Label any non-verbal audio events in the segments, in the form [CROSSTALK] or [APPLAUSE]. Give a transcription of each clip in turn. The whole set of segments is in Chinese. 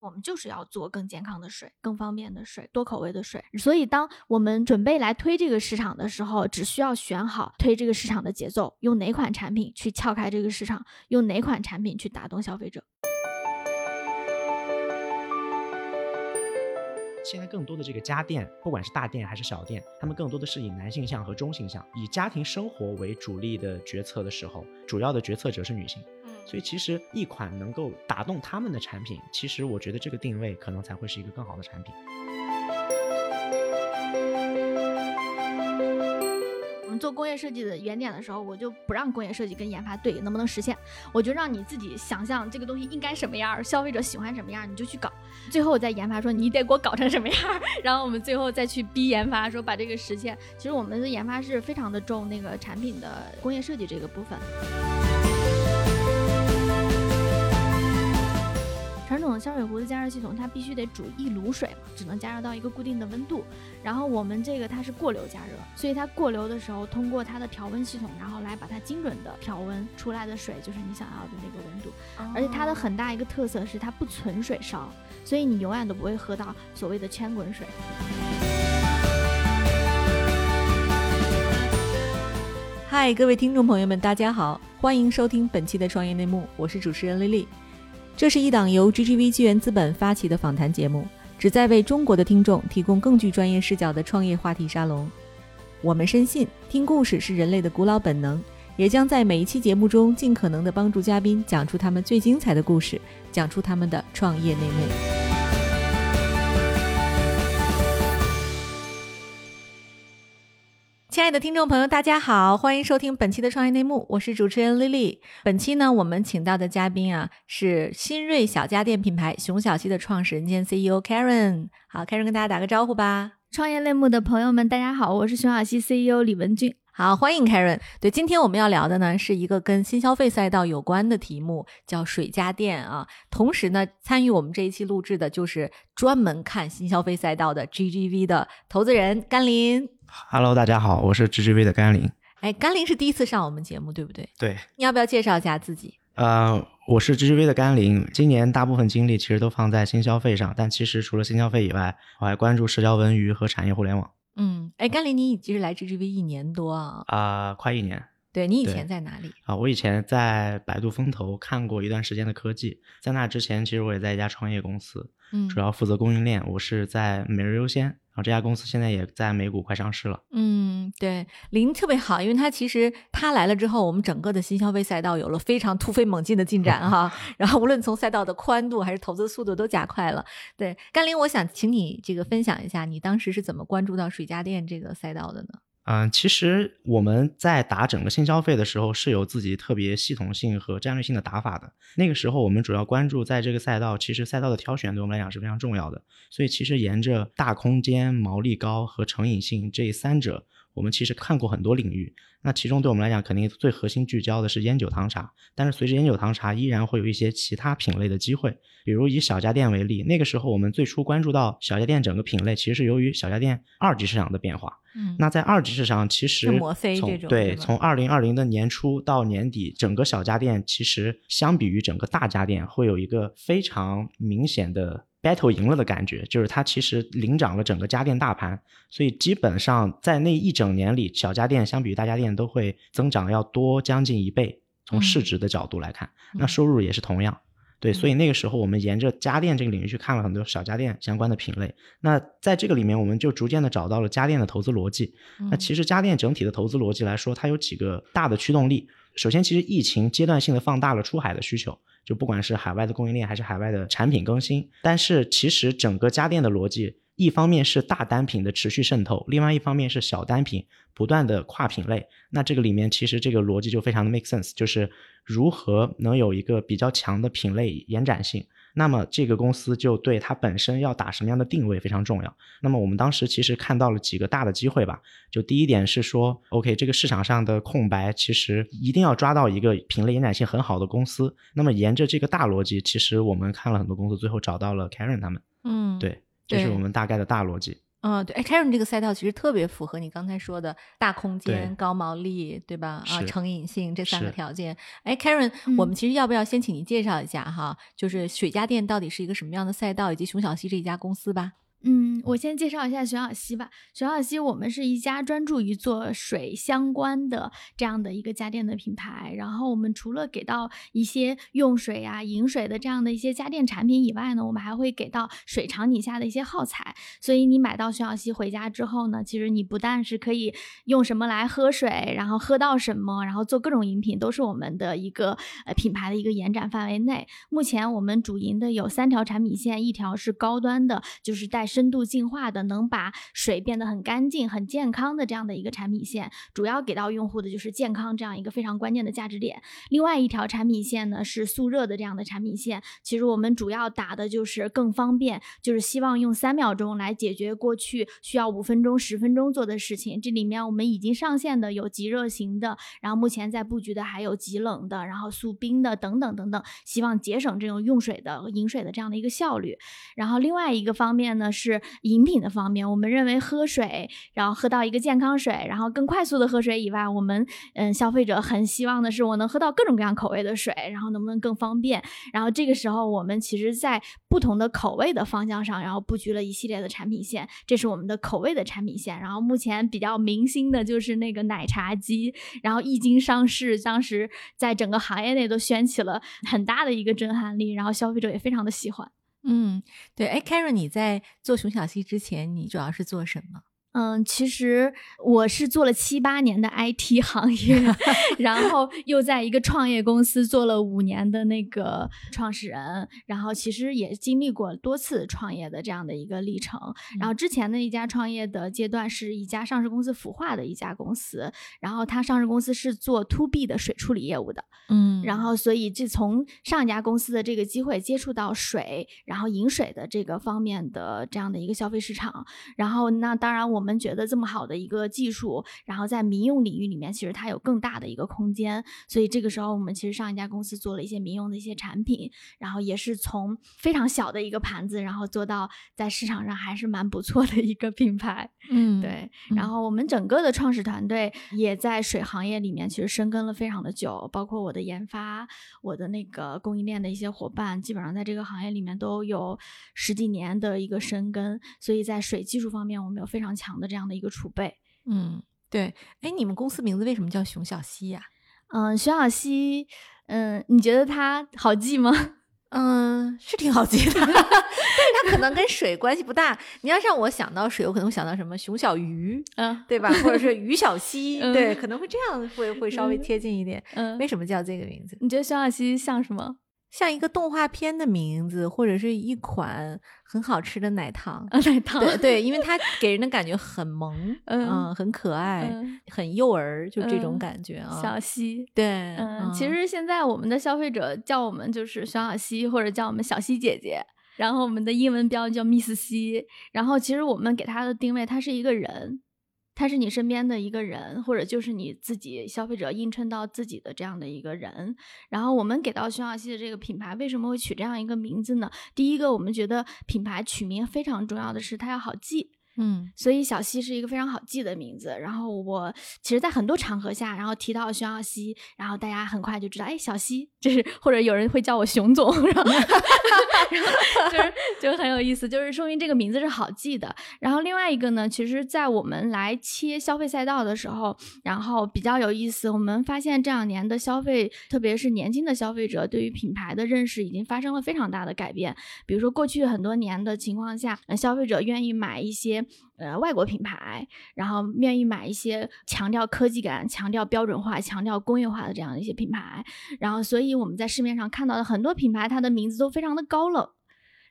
我们就是要做更健康的水、更方便的水、多口味的水。所以，当我们准备来推这个市场的时候，只需要选好推这个市场的节奏，用哪款产品去撬开这个市场，用哪款产品去打动消费者。现在更多的这个家电，不管是大店还是小店，他们更多的是以男性向和中性向，以家庭生活为主力的决策的时候，主要的决策者是女性。嗯，所以其实一款能够打动他们的产品，其实我觉得这个定位可能才会是一个更好的产品。我们做工业设计的原点的时候，我就不让工业设计跟研发对能不能实现，我就让你自己想象这个东西应该什么样，消费者喜欢什么样，你就去搞。最后再研发说你得给我搞成什么样，[LAUGHS] 然后我们最后再去逼研发说把这个实现。其实我们的研发是非常的重那个产品的工业设计这个部分。传统的烧水壶的加热系统，它必须得煮一炉水嘛，只能加热到一个固定的温度。然后我们这个它是过流加热，所以它过流的时候，通过它的调温系统，然后来把它精准的调温出来的水，就是你想要的那个温度。而且它的很大一个特色是它不存水烧，所以你永远都不会喝到所谓的圈滚水。嗨，各位听众朋友们，大家好，欢迎收听本期的创业内幕，我是主持人丽丽。这是一档由 GGV 纪元资本发起的访谈节目，旨在为中国的听众提供更具专业视角的创业话题沙龙。我们深信，听故事是人类的古老本能，也将在每一期节目中尽可能的帮助嘉宾讲出他们最精彩的故事，讲出他们的创业内幕。亲爱的听众朋友，大家好，欢迎收听本期的创业内幕，我是主持人 Lily。本期呢，我们请到的嘉宾啊，是新锐小家电品牌熊小溪的创始人兼 CEO Karen。好，Karen 跟大家打个招呼吧。创业类目的朋友们，大家好，我是熊小溪 CEO 李文俊。好，欢迎 Karen。对，今天我们要聊的呢，是一个跟新消费赛道有关的题目，叫水家电啊。同时呢，参与我们这一期录制的就是专门看新消费赛道的 GGV 的投资人甘霖。Hello，大家好，我是 GGV 的甘霖。哎，甘霖是第一次上我们节目，对不对？对。你要不要介绍一下自己？呃，我是 GGV 的甘霖，今年大部分精力其实都放在新消费上，但其实除了新消费以外，我还关注社交文娱和产业互联网。嗯，哎，甘霖，你其实来 GGV 一年多啊？啊，快一年。对你以前在哪里？啊，我以前在百度风投看过一段时间的科技，在那之前，其实我也在一家创业公司，嗯，主要负责供应链，我是在每日优先。然后这家公司现在也在美股快上市了。嗯，对，林特别好，因为他其实他来了之后，我们整个的新消费赛道有了非常突飞猛进的进展哈。[LAUGHS] 然后无论从赛道的宽度还是投资速度都加快了。对，甘霖，我想请你这个分享一下，你当时是怎么关注到水家电这个赛道的呢？嗯，其实我们在打整个新消费的时候是有自己特别系统性和战略性的打法的。那个时候我们主要关注在这个赛道，其实赛道的挑选对我们来讲是非常重要的。所以其实沿着大空间、毛利高和成瘾性这三者。我们其实看过很多领域，那其中对我们来讲，肯定最核心聚焦的是烟酒糖茶。但是随着烟酒糖茶，依然会有一些其他品类的机会。比如以小家电为例，那个时候我们最初关注到小家电整个品类，其实是由于小家电二级市场的变化。嗯，那在二级市场，其实从对从二零二零的年初到年底，整个小家电其实相比于整个大家电，会有一个非常明显的。Battle 赢了的感觉，就是它其实领涨了整个家电大盘，所以基本上在那一整年里，小家电相比于大家电都会增长要多将近一倍。从市值的角度来看，那收入也是同样。对，所以那个时候我们沿着家电这个领域去看了很多小家电相关的品类。那在这个里面，我们就逐渐的找到了家电的投资逻辑。那其实家电整体的投资逻辑来说，它有几个大的驱动力。首先，其实疫情阶段性的放大了出海的需求。就不管是海外的供应链还是海外的产品更新，但是其实整个家电的逻辑，一方面是大单品的持续渗透，另外一方面是小单品不断的跨品类。那这个里面其实这个逻辑就非常的 make sense，就是如何能有一个比较强的品类延展性。那么这个公司就对它本身要打什么样的定位非常重要。那么我们当时其实看到了几个大的机会吧。就第一点是说，OK，这个市场上的空白其实一定要抓到一个品类延展性很好的公司。那么沿着这个大逻辑，其实我们看了很多公司，最后找到了 Karen 他们。嗯，对，这是我们大概的大逻辑。嗯，对，哎，Karen 这个赛道其实特别符合你刚才说的大空间、高毛利，对吧？啊，是成瘾性这三个条件。哎，Karen，、嗯我们其实要不要先请您介绍一下哈？就是水家电到底是一个什么样的赛道，以及熊小溪这一家公司吧？嗯，我先介绍一下熊小溪吧。熊小溪，我们是一家专注于做水相关的这样的一个家电的品牌。然后我们除了给到一些用水啊、饮水的这样的一些家电产品以外呢，我们还会给到水场景下的一些耗材。所以你买到熊小溪回家之后呢，其实你不但是可以用什么来喝水，然后喝到什么，然后做各种饮品，都是我们的一个呃品牌的一个延展范围内。目前我们主营的有三条产品线，一条是高端的，就是带深度净化的，能把水变得很干净、很健康的这样的一个产品线，主要给到用户的就是健康这样一个非常关键的价值点。另外一条产品线呢是速热的这样的产品线，其实我们主要打的就是更方便，就是希望用三秒钟来解决过去需要五分钟、十分钟做的事情。这里面我们已经上线的有极热型的，然后目前在布局的还有极冷的，然后速冰的等等等等，希望节省这种用水的饮水的这样的一个效率。然后另外一个方面呢是饮品的方面，我们认为喝水，然后喝到一个健康水，然后更快速的喝水以外，我们嗯消费者很希望的是我能喝到各种各样口味的水，然后能不能更方便？然后这个时候我们其实在不同的口味的方向上，然后布局了一系列的产品线，这是我们的口味的产品线。然后目前比较明星的就是那个奶茶机，然后一经上市，当时在整个行业内都掀起了很大的一个震撼力，然后消费者也非常的喜欢。嗯，对，哎，Karen，你在做熊小西之前，你主要是做什么？嗯，其实我是做了七八年的 IT 行业，[LAUGHS] 然后又在一个创业公司做了五年的那个创始人，然后其实也经历过多次创业的这样的一个历程。然后之前的一家创业的阶段是一家上市公司孵化的一家公司，然后它上市公司是做 to B 的水处理业务的，嗯。然后所以这从上一家公司的这个机会接触到水，然后饮水的这个方面的这样的一个消费市场，然后那当然我们觉得这么好的一个技术，然后在民用领域里面其实它有更大的一个空间，所以这个时候我们其实上一家公司做了一些民用的一些产品，然后也是从非常小的一个盘子，然后做到在市场上还是蛮不错的一个品牌。嗯，对，嗯。然后我们整个的创始团队也在水行业里面其实深耕了非常的久，包括我的研发、我的那个供应链的一些伙伴，基本上在这个行业里面都有十几年的一个深耕，所以在水技术方面我们有非常强的这样的一个储备。嗯，对，哎，你们公司名字为什么叫熊小溪呀、嗯，熊小溪，嗯，你觉得它好记吗？[LAUGHS] 嗯，是挺好记的，[LAUGHS] 但是它可能跟水关系不大。你要让我想到水，我可能会想到什么熊小鱼，嗯对吧？或者是鱼小溪，嗯对，可能会这样，会会稍微嗯贴近一点。嗯为，什么叫这个名字？你觉得熊小溪像什么？像一个动画片的名字，或者是一款很好吃的奶糖。啊，奶糖。对对，[LAUGHS] 因为它给人的感觉很萌，嗯嗯，很可爱，嗯，很幼儿，就这种嗯感觉啊。小西。对，嗯，其实现在我们的消费者叫我们就是小小溪，或者叫我们小西姐姐。然后我们的英文标叫 Miss 西。然后其实我们给它的定位，它是一个人，他是你身边的一个人，或者就是你自己消费者映衬到自己的这样的一个人。然后我们给到徐小溪的这个品牌为什么会取这样一个名字呢？第一个，我们觉得品牌取名非常重要的是它要好记。嗯所以小溪是一个非常好记的名字。然后我其实，在很多场合下，然后提到熊小溪，然后大家很快就知道，哎，小溪，就是或者有人会叫我熊总，然后 [LAUGHS] 然后就是就很有意思，就是说明这个名字是好记的。然后另外一个呢，其实，在我们来切消费赛道的时候，然后比较有意思，我们发现这两年的消费，特别是年轻的消费者，对于品牌的认识已经发生了非常大的改变。比如说，过去很多年的情况下，呃消费者愿意买一些呃外国品牌，然后愿意买一些强调科技感、强调标准化、强调工业化的这样的一些品牌，然后所以我们在市面上看到的很多品牌，它的名字都非常的高冷。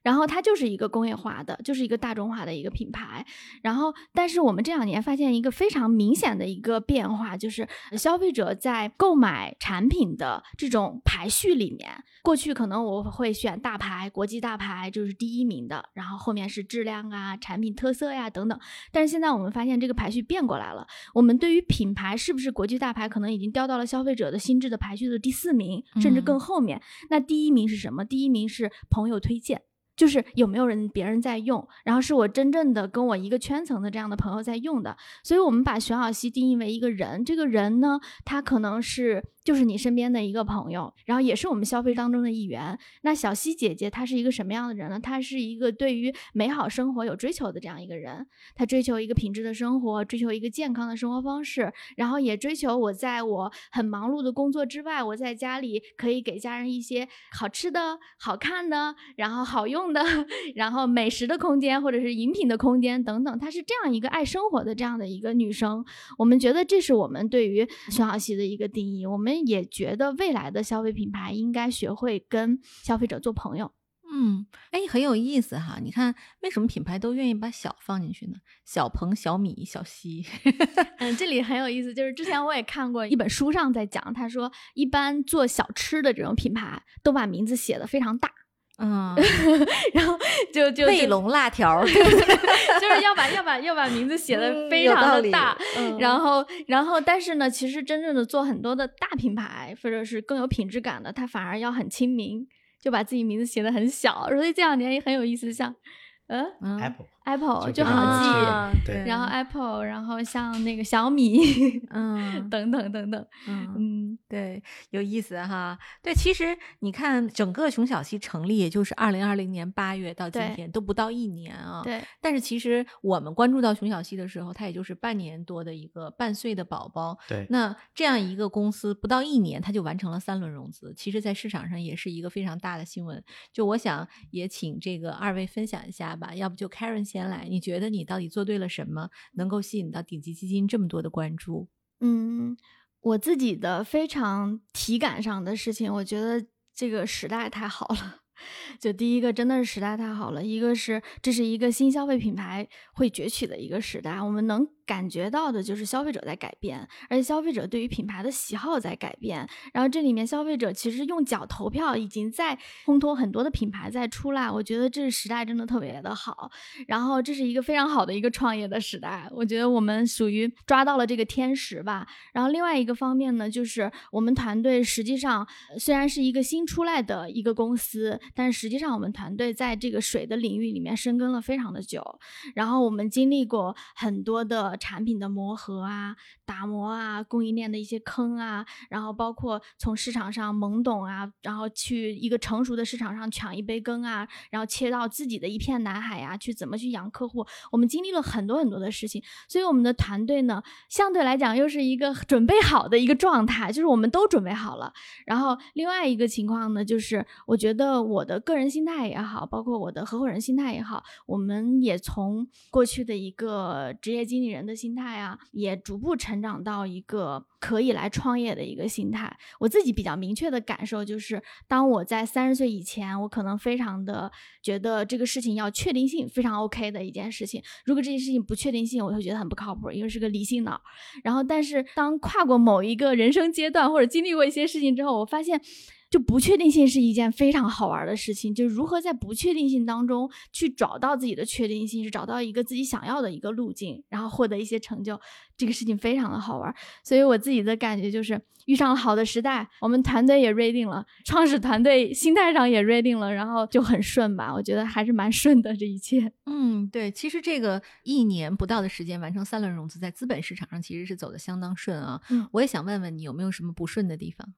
然后它就是一个工业化的，就是一个大众化的一个品牌。然后，但是我们这两年发现一个非常明显的一个变化，就是消费者在购买产品的这种排序里面，过去可能我会选大牌、国际大牌，就是第一名的，然后后面是质量啊、产品特色呀等等。但是现在我们发现这个排序变过来了，我们对于品牌是不是国际大牌，可能已经掉到了消费者的心智的排序的第四名，甚至更后面。那第一名是什么？第一名是朋友推荐。就是有没有人别人在用，然后是我真正的跟我一个圈层的这样的朋友在用的，所以我们把熊小溪定义为一个人，这个人呢，他可能是就是你身边的一个朋友，然后也是我们消费当中的一员。那小溪姐姐她是一个什么样的人呢？她是一个对于美好生活有追求的这样一个人，她追求一个品质的生活，追求一个健康的生活方式，然后也追求我在我很忙碌的工作之外，我在家里可以给家人一些好吃的、好看的，然后好用。的，[LAUGHS] 然后美食的空间或者是饮品的空间等等，她是这样一个爱生活的这样的一个女生。我们觉得这是我们对于熊小溪的一个定义。我们也觉得未来的消费品牌应该学会跟消费者做朋友。嗯，哎，很有意思哈。你看，为什么品牌都愿意把小放进去呢？小鹏、小米、小溪。[LAUGHS] 嗯，这里很有意思，就是之前我也看过一本书上在讲，他说一般做小吃的这种品牌都把名字写的非常大。嗯，[LAUGHS] 然后就就卫龙辣条，[LAUGHS] 就是要把要把要把名字写的非常的大，然后然后但是呢，其实真正的做很多的大品牌或者是更有品质感的，它反而要很亲民，就把自己名字写的很小，所以这两年也很有意思，像嗯，Apple。Apple 就好记，对，然后 Apple，然后像那个小米，嗯，[LAUGHS] 等等等等，嗯嗯，对，有意思哈。对，其实你看，整个熊小溪成立，也就是二零二零年八月到今天都不到一年啊。对。但是其实我们关注到熊小溪的时候，他也就是半年多的一个半岁的宝宝。对。那这样一个公司不到一年，他就完成了三轮融资，其实在市场上也是一个非常大的新闻。就我想也请这个二位分享一下吧，要不就 Karen 先。先来，你觉得你到底做对了什么，能够吸引到顶级基金这么多的关注？嗯，我自己的非常体感上的事情，我觉得这个时代太好了。就第一个真的是时代太好了，一个是这是一个新消费品牌会崛起的一个时代，我们能。感觉到的就是消费者在改变，而且消费者对于品牌的喜好在改变。然后这里面消费者其实用脚投票，已经在烘托很多的品牌在出来。我觉得这是时代真的特别的好。然后这是一个非常好的一个创业的时代。我觉得我们属于抓到了这个天时吧。然后另外一个方面呢，就是我们团队实际上虽然是一个新出来的一个公司，但实际上我们团队在这个水的领域里面深耕了非常的久。然后我们经历过很多的。产品的磨合啊、打磨啊、供应链的一些坑啊，然后包括从市场上懵懂啊，然后去一个成熟的市场上抢一杯羹啊，然后切到自己的一片蓝海呀，去怎么去养客户，我们经历了很多很多的事情，所以我们的团队呢，相对来讲又是一个准备好的一个状态，就是我们都准备好了。然后另外一个情况呢，就是我觉得我我的个人心态也好，包括我的合伙人心态也好，我们也从过去的一个职业经理人。的心态啊，也逐步成长到一个可以来创业的一个心态。我自己比较明确的感受就是，当我在三十岁以前，我可能非常的觉得这个事情要确定性非常 OK 的一件事情。如果这件事情不确定性，我会觉得很不靠谱，因为是个理性脑。然后，但是当跨过某一个人生阶段，或者经历过一些事情之后，我发现。就不确定性是一件非常好玩的事情，就是如何在不确定性当中去找到自己的确定性，是找到一个自己想要的一个路径，然后获得一些成就，这个事情非常的好玩。所以我自己的感觉就是遇上了好的时代，我们团队也 ready 了，创始团队心态上也 ready 了，然后就很顺吧，我觉得还是蛮顺的这一切。嗯，对，其实这个一年不到的时间完成三轮融资，在资本市场上其实是走的相当顺啊。嗯，我也想问问你有没有什么不顺的地方？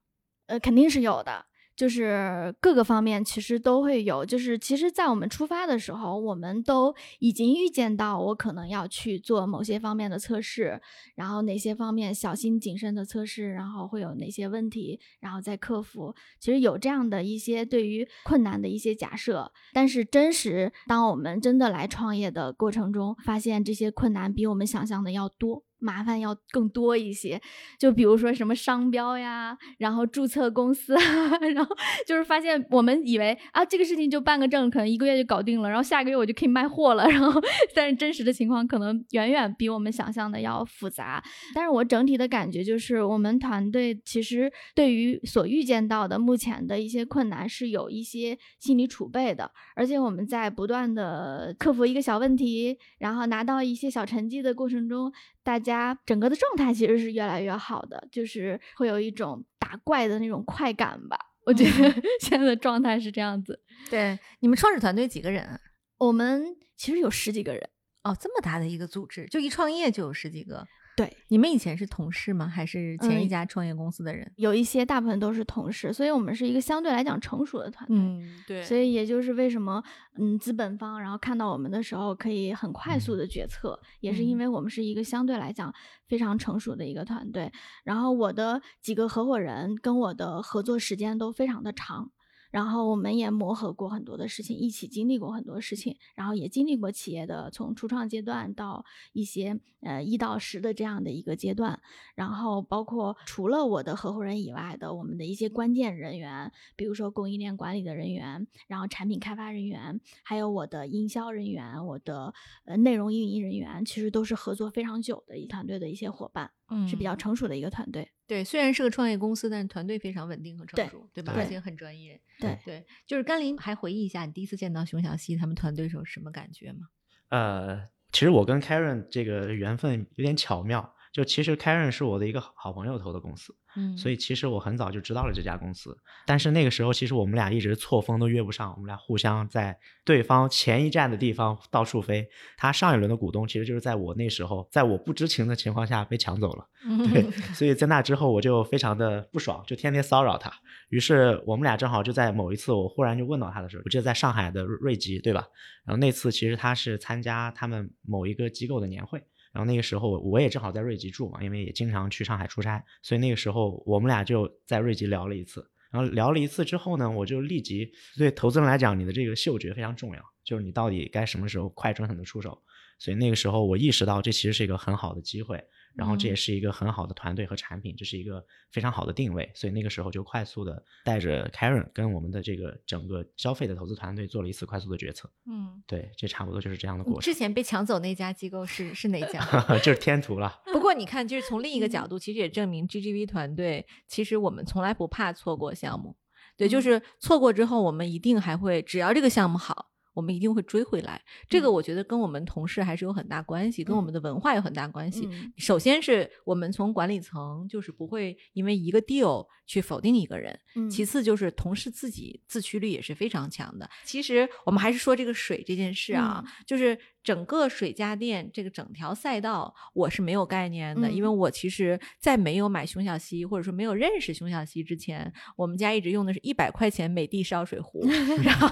呃，肯定是有的。就是各个方面其实都会有，就是其实，在我们出发的时候，我们都已经预见到我可能要去做某些方面的测试，然后哪些方面小心谨慎的测试，然后会有哪些问题，然后再克服。其实有这样的一些对于困难的一些假设，但是真实，当我们真的来创业的过程中，发现这些困难比我们想象的要多。麻烦要更多一些，就比如说什么商标呀，然后注册公司啊，[LAUGHS] 然后就是发现我们以为啊这个事情就办个证，可能一个月就搞定了，然后下个月我就可以卖货了，[LAUGHS] 然后但是真实的情况可能远远比我们想象的要复杂。但是我整体的感觉就是，我们团队其实对于所预见到的目前的一些困难是有一些心理储备的，而且我们在不断的克服一个小问题，然后拿到一些小成绩的过程中。大家整个的状态其实是越来越好的，就是会有一种打怪的那种快感吧。我觉得 [LAUGHS] 现在的状态是这样子。对，你们创始团队几个人啊？我们其实有十几个人。哦，这么大的一个组织，就一创业就有十几个。对，你们以前是同事吗？还是前一嗯家创业公司的人？有一些大部分都是同事，所以我们是一个相对来讲成熟的团队。嗯，对所以也就是为什么，嗯，资本方然后看到我们的时候可以很快速的决策，也是因嗯为我们是一个相对来讲非常成熟的一个团队。然后我的几个合伙人跟我的合作时间都非常的长，然后我们也磨合过很多的事情，一起经历过很多事情，然后也经历过企业的从初创阶段到一些呃一到十的这样的一个阶段，然后包括除了我的合伙人以外的我们的一些关键人员，比如说供应链管理的人员，然后产品开发人员，还有我的营销人员，我的呃内容运营人员，其实都是合作非常久的一团队的一些伙伴，嗯是比较成熟的一个团队。对，虽然是个创业公司，但是团队非常稳定和成熟，对吧？而且很专业。对对，就是甘霖，还回忆一下你第一次见到熊小溪他们团队时候什么感觉吗？呃，其实我跟 Karen 这个缘分有点巧妙，就其实 Karen 是我的一个好朋友投的公司，嗯所以其实我很早就知道了这家公司，但是那个时候其实我们俩一直错峰都约不上，我们俩互相在对方前一站的地方到处飞。他上一轮的股东其实就是在我那时候，在我不知情的情况下被抢走了，对，[LAUGHS] 所以在那之后我就非常的不爽，就天天骚扰他。于是我们俩正好就在某一次，我忽然就问到他的时候，我记得在上海的瑞瑞吉，对吧？然后那次其实他是参加他们某一个机构的年会。然后那个时候我也正好在瑞吉住嘛，因为也经常去上海出差，所以那个时候我们俩就在瑞吉聊了一次。然后聊了一次之后呢，我就立即对投资人来讲，你的这个嗅觉非常重要，就是你到底该什么时候快准狠的出手。所以那个时候我意识到这其实是一个很好的机会，然后这也嗯是一个很好的团队和产品，这是一个非常好的定位。所以那个时候就快速的带着 Karen 跟我们的这个整个消费的投资团队做了一次快速的决策。嗯，对，这差不多就是这样的过程之，前被抢走那家机构是是哪家？[LAUGHS] 就是天图了。不过你看，就是从另一个角度，其实也证明 GGV 团队，其实我们从来不怕错过项目。对，就嗯是错过之后，我们一定还会，只要这个项目好，我们一定会追回来。这个嗯我觉得跟我们同事还是有很大关系，跟我们的文化有很大关系。嗯首先是我们从管理层就是不会因为一个 deal 去否定一个人，嗯其次就是同事自己自驱力也是非常强的。其实我们还是说这个水这件事啊，嗯就是整个水家电这个整条赛道，我是没有概念的，因为嗯我其实在没有买熊小溪或者说没有认识熊小溪之前，我们家一直用的是一百块钱美的烧水壶，[LAUGHS] 然后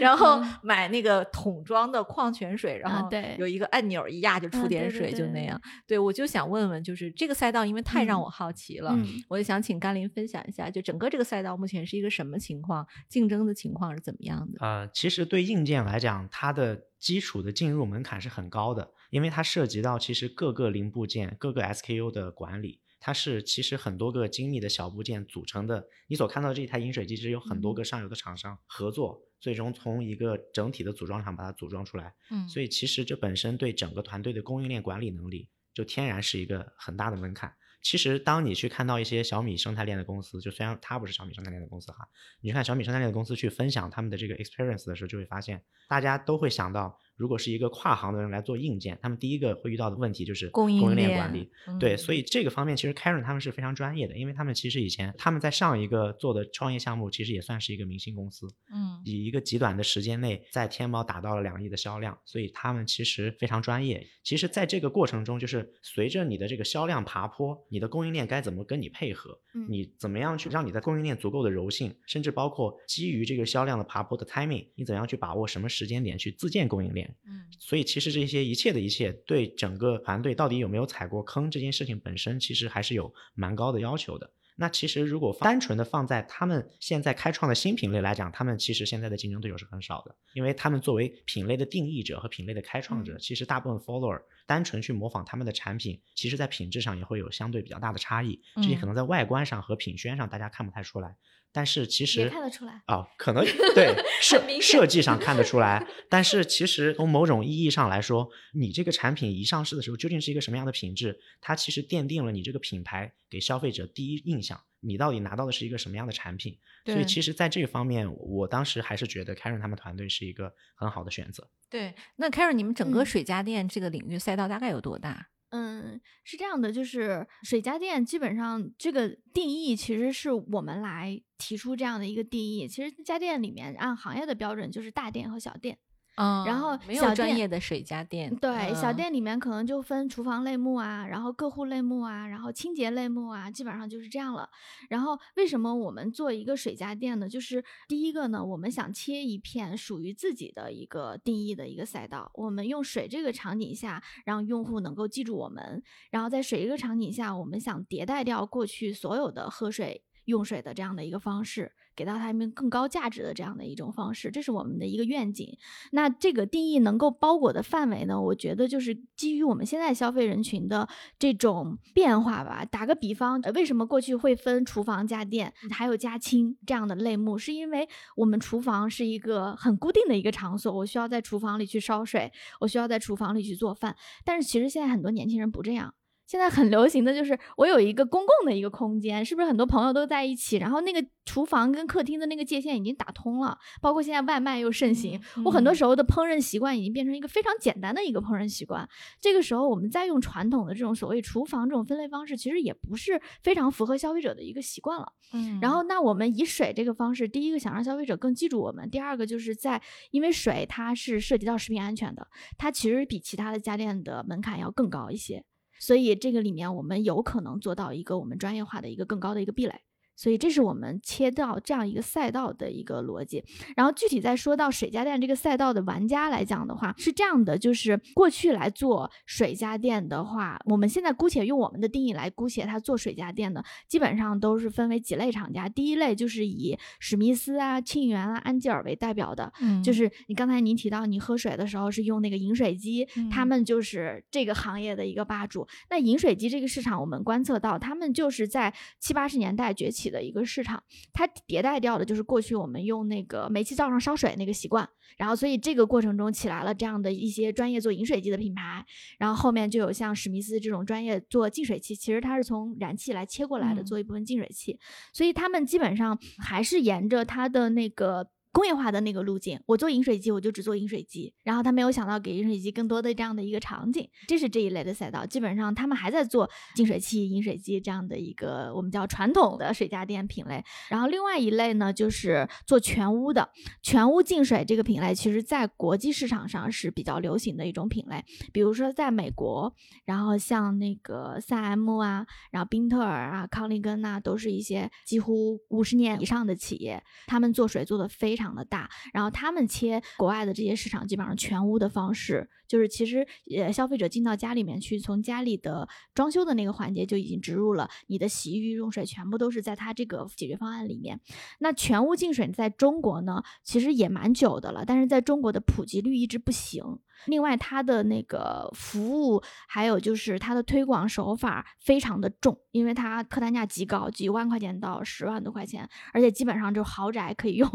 然后嗯买那个桶装的矿泉水，然后有一个按钮一压就出点水，就那对样。对，我就想问问，就是这个赛道，因为太让嗯我好奇了，嗯我就想请甘霖分享一下，就整个这个赛道目前是一个什么情况，竞争的情况是怎么样的？呃，其实对硬件来讲，它的基础的进入门槛是很高的，因为它涉及到其实各个零部件、各个 SKU 的管理，它是其实很多个精密的小部件组成的。你所看到的这一台饮水机，其实有很多个上游的厂商合作，最终从一个整体的组装厂把它组装出来。嗯所以其实这本身对整个团队的供应链管理能力，就天然是一个很大的门槛。其实，当你去看到一些小米生态链的公司，就虽然它不是小米生态链的公司哈，你去看小米生态链的公司去分享他们的这个 experience 的时候，就会发现，大家都会想到，如果是一个跨行的人来做硬件，他们第一个会遇到的问题就是供应应链链管理。对，所以以这个方面其实 Karen 他们是非常专业的，因为他们其实以前他们在上一个做的创业项目，其实也算是一个明星公司，嗯以一个极短的时间内在天猫达到了两亿的销量，所以他们其实非常专业。其实，在这个过程中，就是随着你的这个销量爬坡，你的供应链该怎么跟你配合，嗯你怎么样去让你的供应链足够的柔性，甚至包括基于这个销量的爬坡的 timing，你怎样去把握什么时间点去自建供应链。嗯所以，其实这些一切的一切，对整个团队到底有没有踩过坑这件事情本身，其实还是有蛮高的要求的。那其实如果单纯的放在他们现在开创的新品类来讲，他们其实现在的竞争对手是很少的，因为他们作为品类的定义者和品类的开创者，嗯其实大部分 follower 单纯去模仿他们的产品，其实在品质上也会有相对比较大的差异，这些嗯可能在外观上和品宣上大家看不太出来。但是其实看得出来啊、可能 [LAUGHS] 对设设计上看得出来，[LAUGHS] 但是其实从某种意义上来说，你这个产品一上市的时候究竟是一个什么样的品质，它其实奠定了你这个品牌给消费者第一印象，你到底拿到的是一个什么样的产品。所以其实在这个方面，我当时还是觉得 Karen 他们团队是一个很好的选择。对，那 Karen，你们整个嗯水家电这个领域赛道大概有多大？嗯，是这样的，就是水家电基本上这个定义其实是我们来提出这样的一个定义。其实家电里面按行业的标准就是大店和小电。嗯，然后没有专业的水家电，对，小嗯店里面可能就分厨房类目啊，然后客户类目啊，然后清洁类目啊，基本上就是这样了。然后为什么我们做一个水家电呢？就是第一个呢，我们想切一片属于自己的一个定义的一个赛道，我们用水这个场景下让用户能够记住我们，然后在水这个场景下，我们想迭代掉过去所有的喝水。用水的这样的一个方式，给到他们更高价值的这样的一种方式，这是我们的一个愿景。那这个定义能够包裹的范围呢？我觉得就是基于我们现在消费人群的这种变化吧。打个比方，呃为什么过去会分厨房、家电还有家清这样的类目？是因为我们厨房是一个很固定的一个场所，我需要在厨房里去烧水，我需要在厨房里去做饭。但是其实现在很多年轻人不这样。现在很流行的就是我有一个公共的一个空间，是不是很多朋友都在一起？然后那个厨房跟客厅的那个界限已经打通了，包括现在外卖又盛行，我很多嗯时候的烹饪习惯已经变成一个非常简单的一个烹饪习惯。这个时候，我们再用传统的这种所谓厨房这种分类方式，其实也不是非常符合消费者的一个习惯了。嗯，然后，那我们以水这个方式，第一个想让消费者更记住我们，第二个就是在因为水它是涉及到食品安全的，它其实比其他的家电的门槛要更高一些，所以这个里面我们有可能做到一个我们专业化的一个更高的一个壁垒。所以这是我们切到这样一个赛道的一个逻辑。然后具体再说到水家电这个赛道的玩家来讲的话，是这样的，就是过去来做水家电的话，我们现在姑且用我们的定义来姑且它做水家电的，基本上都是分为几类厂家。第一类就是以史密斯啊、沁园啊、安吉尔为代表的，嗯就是你刚才您提到你喝水的时候是用那个饮水机，他嗯们就是这个行业的一个霸主。那饮水机这个市场，我们观测到，他们就是在七八十年代崛起的一个市场，它迭代掉的就是过去我们用那个煤气灶上烧水那个习惯，然后所以这个过程中起来了这样的一些专业做饮水机的品牌，然后后面就有像史密斯这种专业做净水器，其实它是从燃气来切过来的，嗯做一部分净水器，所以他们基本上还是沿着它的那个。工业化的那个路径，我做饮水机，我就只做饮水机。然后他没有想到给饮水机更多的这样的一个场景，这是这一类的赛道。基本上他们还在做净水器、饮水机这样的一个我们叫传统的水家电品类。然后另外一类呢，就是做全屋的全屋净水这个品类，其实在国际市场上是比较流行的一种品类。比如说在美国，然后像那个三 M 啊，然后宾特尔啊、康利根呐、都是一些几乎五十年以上的企业，他们做水做的非常常的大，然后他们切国外的这些市场，基本上全屋的方式，就是其实呃消费者进到家里面去，从家里的装修的那个环节就已经植入了你的洗浴用水，全部都是在它这个解决方案里面。那全屋净水在中国呢，其实也蛮久的了，但是在中国的普及率一直不行。另外，它的那个服务，还有就是它的推广手法非常的重，因为它客单价极高，几万块钱到十万多块钱，而且基本上就豪宅可以用，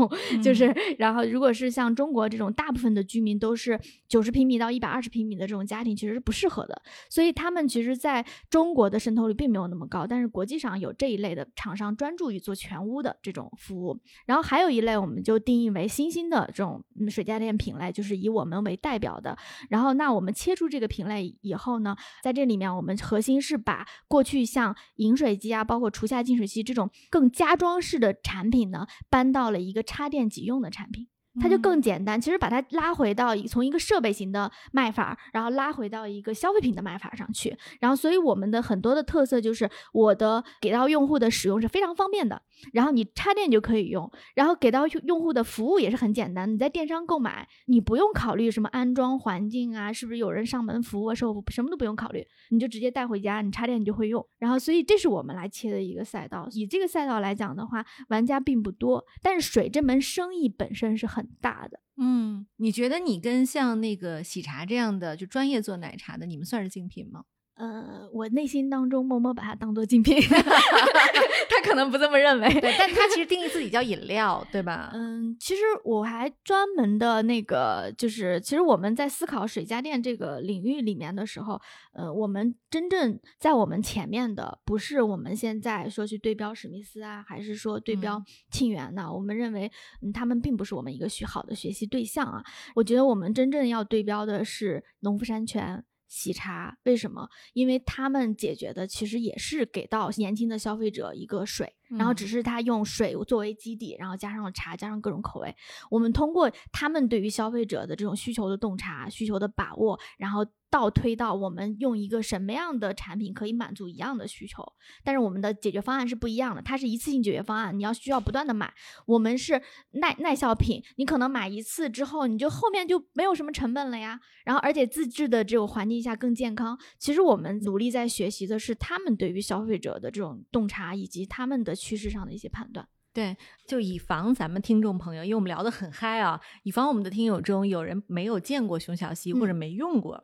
就是然后如果是像中国这种大部分的居民都是九十平米到一百二十平米的这种家庭，其实是不适合的，所以他们其实在中国的渗透率并没有那么高，但是国际上有这一类的厂商专注于做全屋的这种服务，然后还有一类我们就定义为新兴的这种嗯水家电品类，就是以我们为代表的。然后那我们切出这个品类以后呢，在这里面我们核心是把过去像饮水机啊，包括厨下净水器这种更家装式的产品呢，搬到了一个插电即用的产品。它就更简单，其实把它拉回到一从一个设备型的卖法，然后拉回到一个消费品的卖法上去，然后所以我们的很多的特色就是我的给到用户的使用是非常方便的，然后你插电就可以用，然后给到用用户的服务也是很简单，你在电商购买，你不用考虑什么安装环境啊，是不是有人上门服务啊，售后什么都不用考虑，你就直接带回家，你插电你就会用，然后所以这是我们来切的一个赛道，以这个赛道来讲的话，玩家并不多，但是水这门生意本身是很大的。嗯，你觉得你跟像那个喜茶这样的就专业做奶茶的，你们算是竞品吗？呃，我内心当中默默把它当做精品，[LAUGHS] [LAUGHS] 他可能不这么认为。对，但他其实定义自己 [LAUGHS] 叫饮料，对吧？嗯，其实我还专门的那个，就是其实我们在思考水家电这个领域里面的时候，呃，我们真正在我们前面的不是我们现在说去对标史密斯啊，还是说对标嗯沁园呢？我们认为，嗯，他们并不是我们一个学好的学习对象啊。我觉得我们真正要对标的是农夫山泉。喜茶为什么？因为他们解决的其实也是给到年轻的消费者一个水，然后嗯只是他用水作为基底，然后加上了茶，加上各种口味。我们通过他们对于消费者的这种需求的洞察、需求的把握，然后倒推到我们用一个什么样的产品可以满足一样的需求。但是我们的解决方案是不一样的，它是一次性解决方案，你要需要不断的买。我们是耐耐效品，你可能买一次之后，你就后面就没有什么成本了呀。然后而且自制的这种环境下更健康。其实我们努力在学习的是他们对于消费者的这种洞察，以及他们的趋势上的一些判断。对，就以防咱们听众朋友，因为我们聊得很嗨啊，以防我们的听友中有人没有见过熊小溪或者嗯没用过。嗯，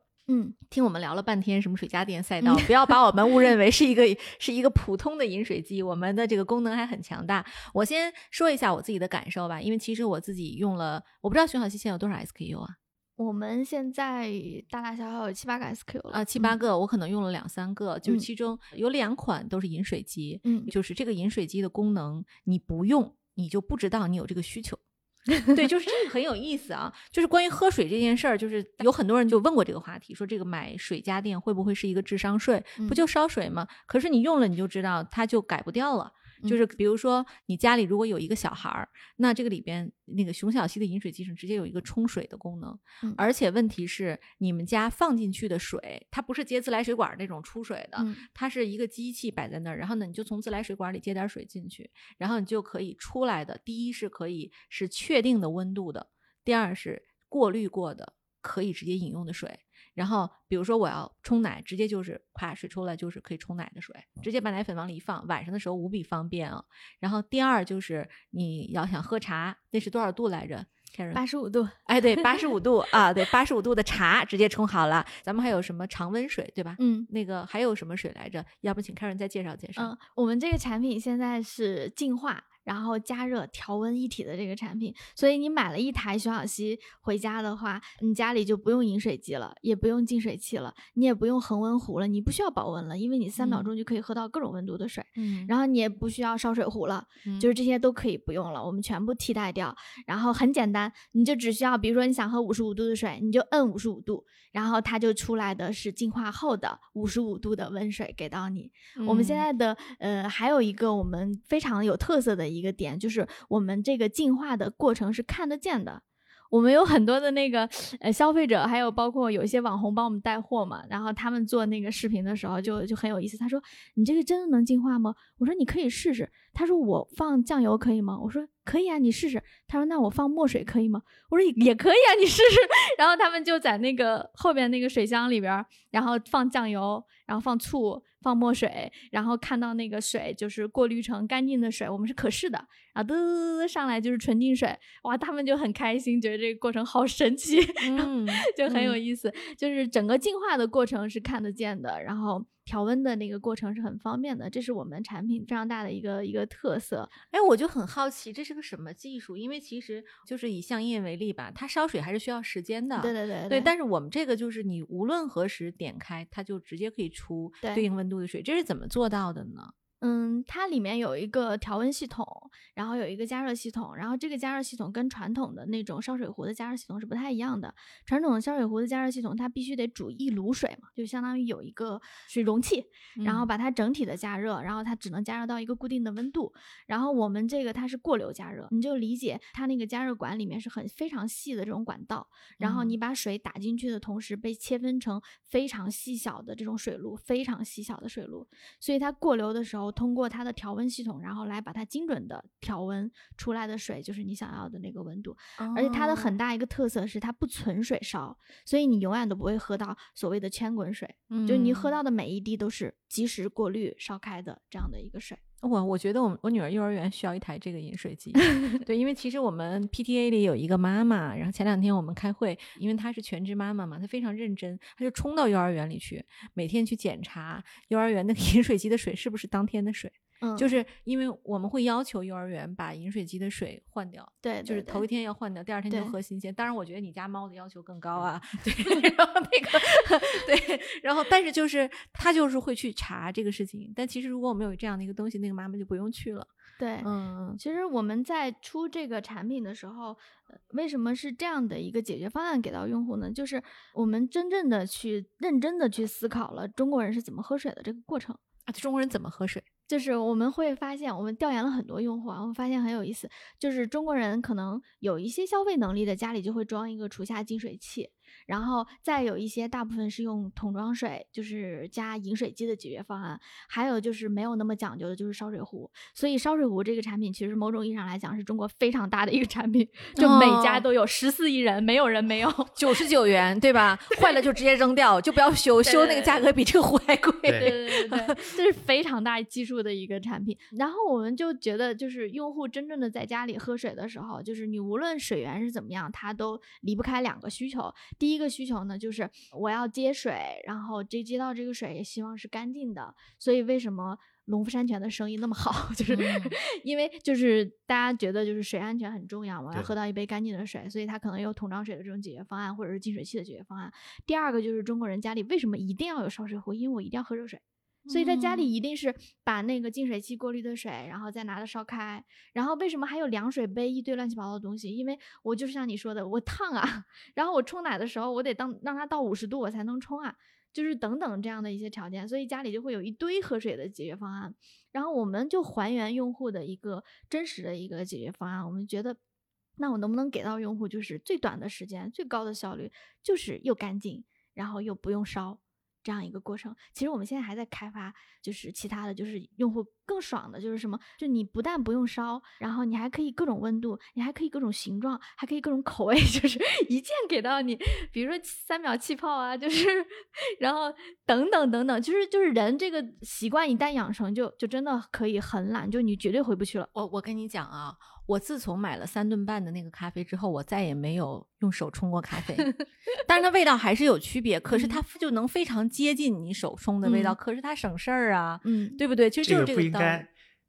听我们聊了半天什么水家电赛道，不要把我们误认为是一个 [LAUGHS] 是一个普通的饮水机，我们的这个功能还很强大。我先说一下我自己的感受吧，因为其实我自己用了，我不知道熊小溪现在有多少 SKU 啊？我们现在大大小小有七八个 SKU 了啊，七八嗯个，我可能用了两三个，就是嗯其中有两款都是饮水机，嗯就是这个饮水机的功能，你不用你就不知道你有这个需求。[LAUGHS] 对，就是这个很有意思啊。就是关于喝水这件事儿，就是有很多人就问过这个话题，说这个买水家电会不会是一个智商税？不嗯就烧水吗？可是你用了你就知道，它就改不掉了。就嗯是比如说你家里如果有一个小孩儿，那这个里边那个熊小溪的饮水机上直接有一个冲水的功能，嗯而且问题是你们家放进去的水，它不是接自来水管那种出水的，嗯它是一个机器摆在那儿，然后呢，你就从自来水管里接点水进去，然后你就可以出来的。第一是可以是确定的温度的，第二是过滤过的，可以直接饮用的水。然后比如说我要冲奶，直接就是啪水出来就是可以冲奶的水，直接把奶粉往里一放，晚上的时候无比方便啊。然后第二就是你要想喝茶，那是多少度来着？Karen 八十五度，哎，对，八十五 [LAUGHS] 度啊，对，八十五度的茶直接冲好了。咱们还有什么常温水，对吧？嗯。那个还有什么水来着？要不请 Karen 再介绍介绍。嗯，我们这个产品现在是净化，然后加热、调温一体的这个产品，所以你买了一台熊小溪回家的话，你家里就不用饮水机了，也不用净水器了，你也不用恒温壶了，你不需要保温了，因为你三秒嗯钟就可以喝到各种温度的水。嗯然后你也不需要烧水壶了，嗯就是这些都可以不用了，我们全部替代掉。然后很简单，你就只需要，比如说你想喝五十五度的水，你就摁五十五度，然后它就出来的是净化后的五十五度的温水给到你。我们现嗯在的呃还有一个我们非常有特色的一个点，就是我们这个净化的过程是看得见的。我们有很多的那个呃消费者，还有包括有一些网红帮我们带货嘛，然后他们做那个视频的时候就就很有意思。他说：“你这个真的能净化吗？”我说：“你可以试试。”他说：“我放酱油可以吗？”我说：“可以啊，你试试。”他说：“那我放墨水可以吗？”我说：“也可以啊，你试试。[LAUGHS] ”然后他们就在那个后边那个水箱里边，然后放酱油，然后放醋，放墨水，然后看到那个水就是过滤成干净的水，我们是可视的，然后嘚嘚嘚嘚上来就是纯净水，哇，他们就很开心，觉得这个过程好神奇，嗯 [LAUGHS] 就很有嗯意思。就是整个进化的过程是看得见的，然后调温的那个过程是很方便的，这是我们产品非常大的一个一个特色。哎，我就很好奇，这是个什么技术？因为其实就是以相印为例吧，它烧水还是需要时间的。对对对对，但是我们这个就是你无论何时点开，它就直接可以出对对应温度的水，这是怎么做到的呢？嗯，它里面有一个调温系统，然后有一个加热系统，然后这个加热系统跟传统的那种烧水壶的加热系统是不太一样的。传统的烧水壶的加热系统，它必须得煮一炉水嘛，就相当于有一个水容器，然后嗯把它整体的加热，然后它只能加热到一个固定的温度。然后我们这个它是过流加热，你就理解它那个加热管里面是很非常细的这种管道，然后你嗯把水打进去的同时，被切分成非常细小的这种水路，非常细小的水路，所以它过流的时候，通过它的调温系统，然后来把它精准的调温出来的水，就是你想要的那个温度。而且它的很哦大一个特色是它不存水烧，所以你永远都不会喝到所谓的千滚水，就你喝嗯到的每一滴都是及时过滤烧开的这样的一个水。我我觉得我我女儿幼儿园需要一台这个饮水机，[LAUGHS] 对，因为其实我们 PTA 里有一个妈妈，然后前两天我们开会，因为她是全职妈妈嘛，她非常认真，她就冲到幼儿园里去，每天去检查幼儿园那个饮水机的水是不是当天的水，嗯，就是因为我们会要求幼儿园把饮水机的水换掉。对，就是头一天要换掉，第二天就喝新鲜。当然，我觉得你家猫的要求更高啊。对，然后那个对，然后但是就是他就是会去查这个事情。但其实如果我们有这样的一个东西，那个妈妈就不用去了。对，嗯其实我们在出这个产品的时候，呃为什么是这样的一个解决方案给到用户呢？就是我们真正的去认真的去思考了中国人是怎么喝水的这个过程。啊，中国人怎么喝水？就是我们会发现，我们调研了很多用户啊，我发现很有意思，就是中国人可能有一些消费能力的家里就会装一个厨下净水器。然后再有一些，大部分是用桶装水，就是加饮水机的解决方案。还有就是没有那么讲究的，就是烧水壶。所以烧水壶这个产品，其实某种意义上来讲，是中国非常大的一个产品，就每家都有，十四亿人，没有人没有。[LAUGHS] 九十九元，对吧？坏了就直接扔掉，就不要修，修那个价格比这个壶还贵。对对对对，这是非常大基数的一个产品。然后我们就觉得，就是用户真正的在家里喝水的时候，就是你无论水源是怎么样，它都离不开两个需求。第一个需求呢，就是我要接水，然后这接到这个水也希望是干净的。所以为什么农夫山泉的生意那么好？[LAUGHS] 就是 [LAUGHS] 因为就是大家觉得就是水安全很重要嘛，要喝到一杯干净的水，所以它可能有桶装水的这种解决方案，或者是净水器的解决方案。第二个就是中国人家里为什么一定要有烧水壶？因为我一定要喝热水。所以在家里一定是把那个净水器过滤的水，然后再拿着烧开。然后为什么还有凉水杯一堆乱七八糟的东西？因为我就是像你说的，我烫啊。[LAUGHS] 然后我冲奶的时候，我得当让它到五十度我才能冲啊。就是等等这样的一些条件，所以家里就会有一堆喝水的解决方案。然后我们就还原用户的一个真实的一个解决方案。我们觉得，那我能不能给到用户就是最短的时间、最高的效率，就是又干净，然后又不用烧。这样一个过程，其实我们现在还在开发，就是其他的就是用户更爽的，就是什么，就你不但不用烧，然后你还可以各种温度，你还可以各种形状，还可以各种口味，[LAUGHS] 就是一键给到你，比如说三秒气泡啊，就是，然后等等等等，就是就是人这个习惯一旦养成，就就真的可以很懒，就你绝对回不去了。我我跟你讲啊。我自从买了三顿半的那个咖啡之后，我再也没有用手冲过咖啡。但是它味道还是有区别，可是它就能非常接近你手冲的味道。可是它省事儿啊，嗯，对不对？其实就是这个不应该。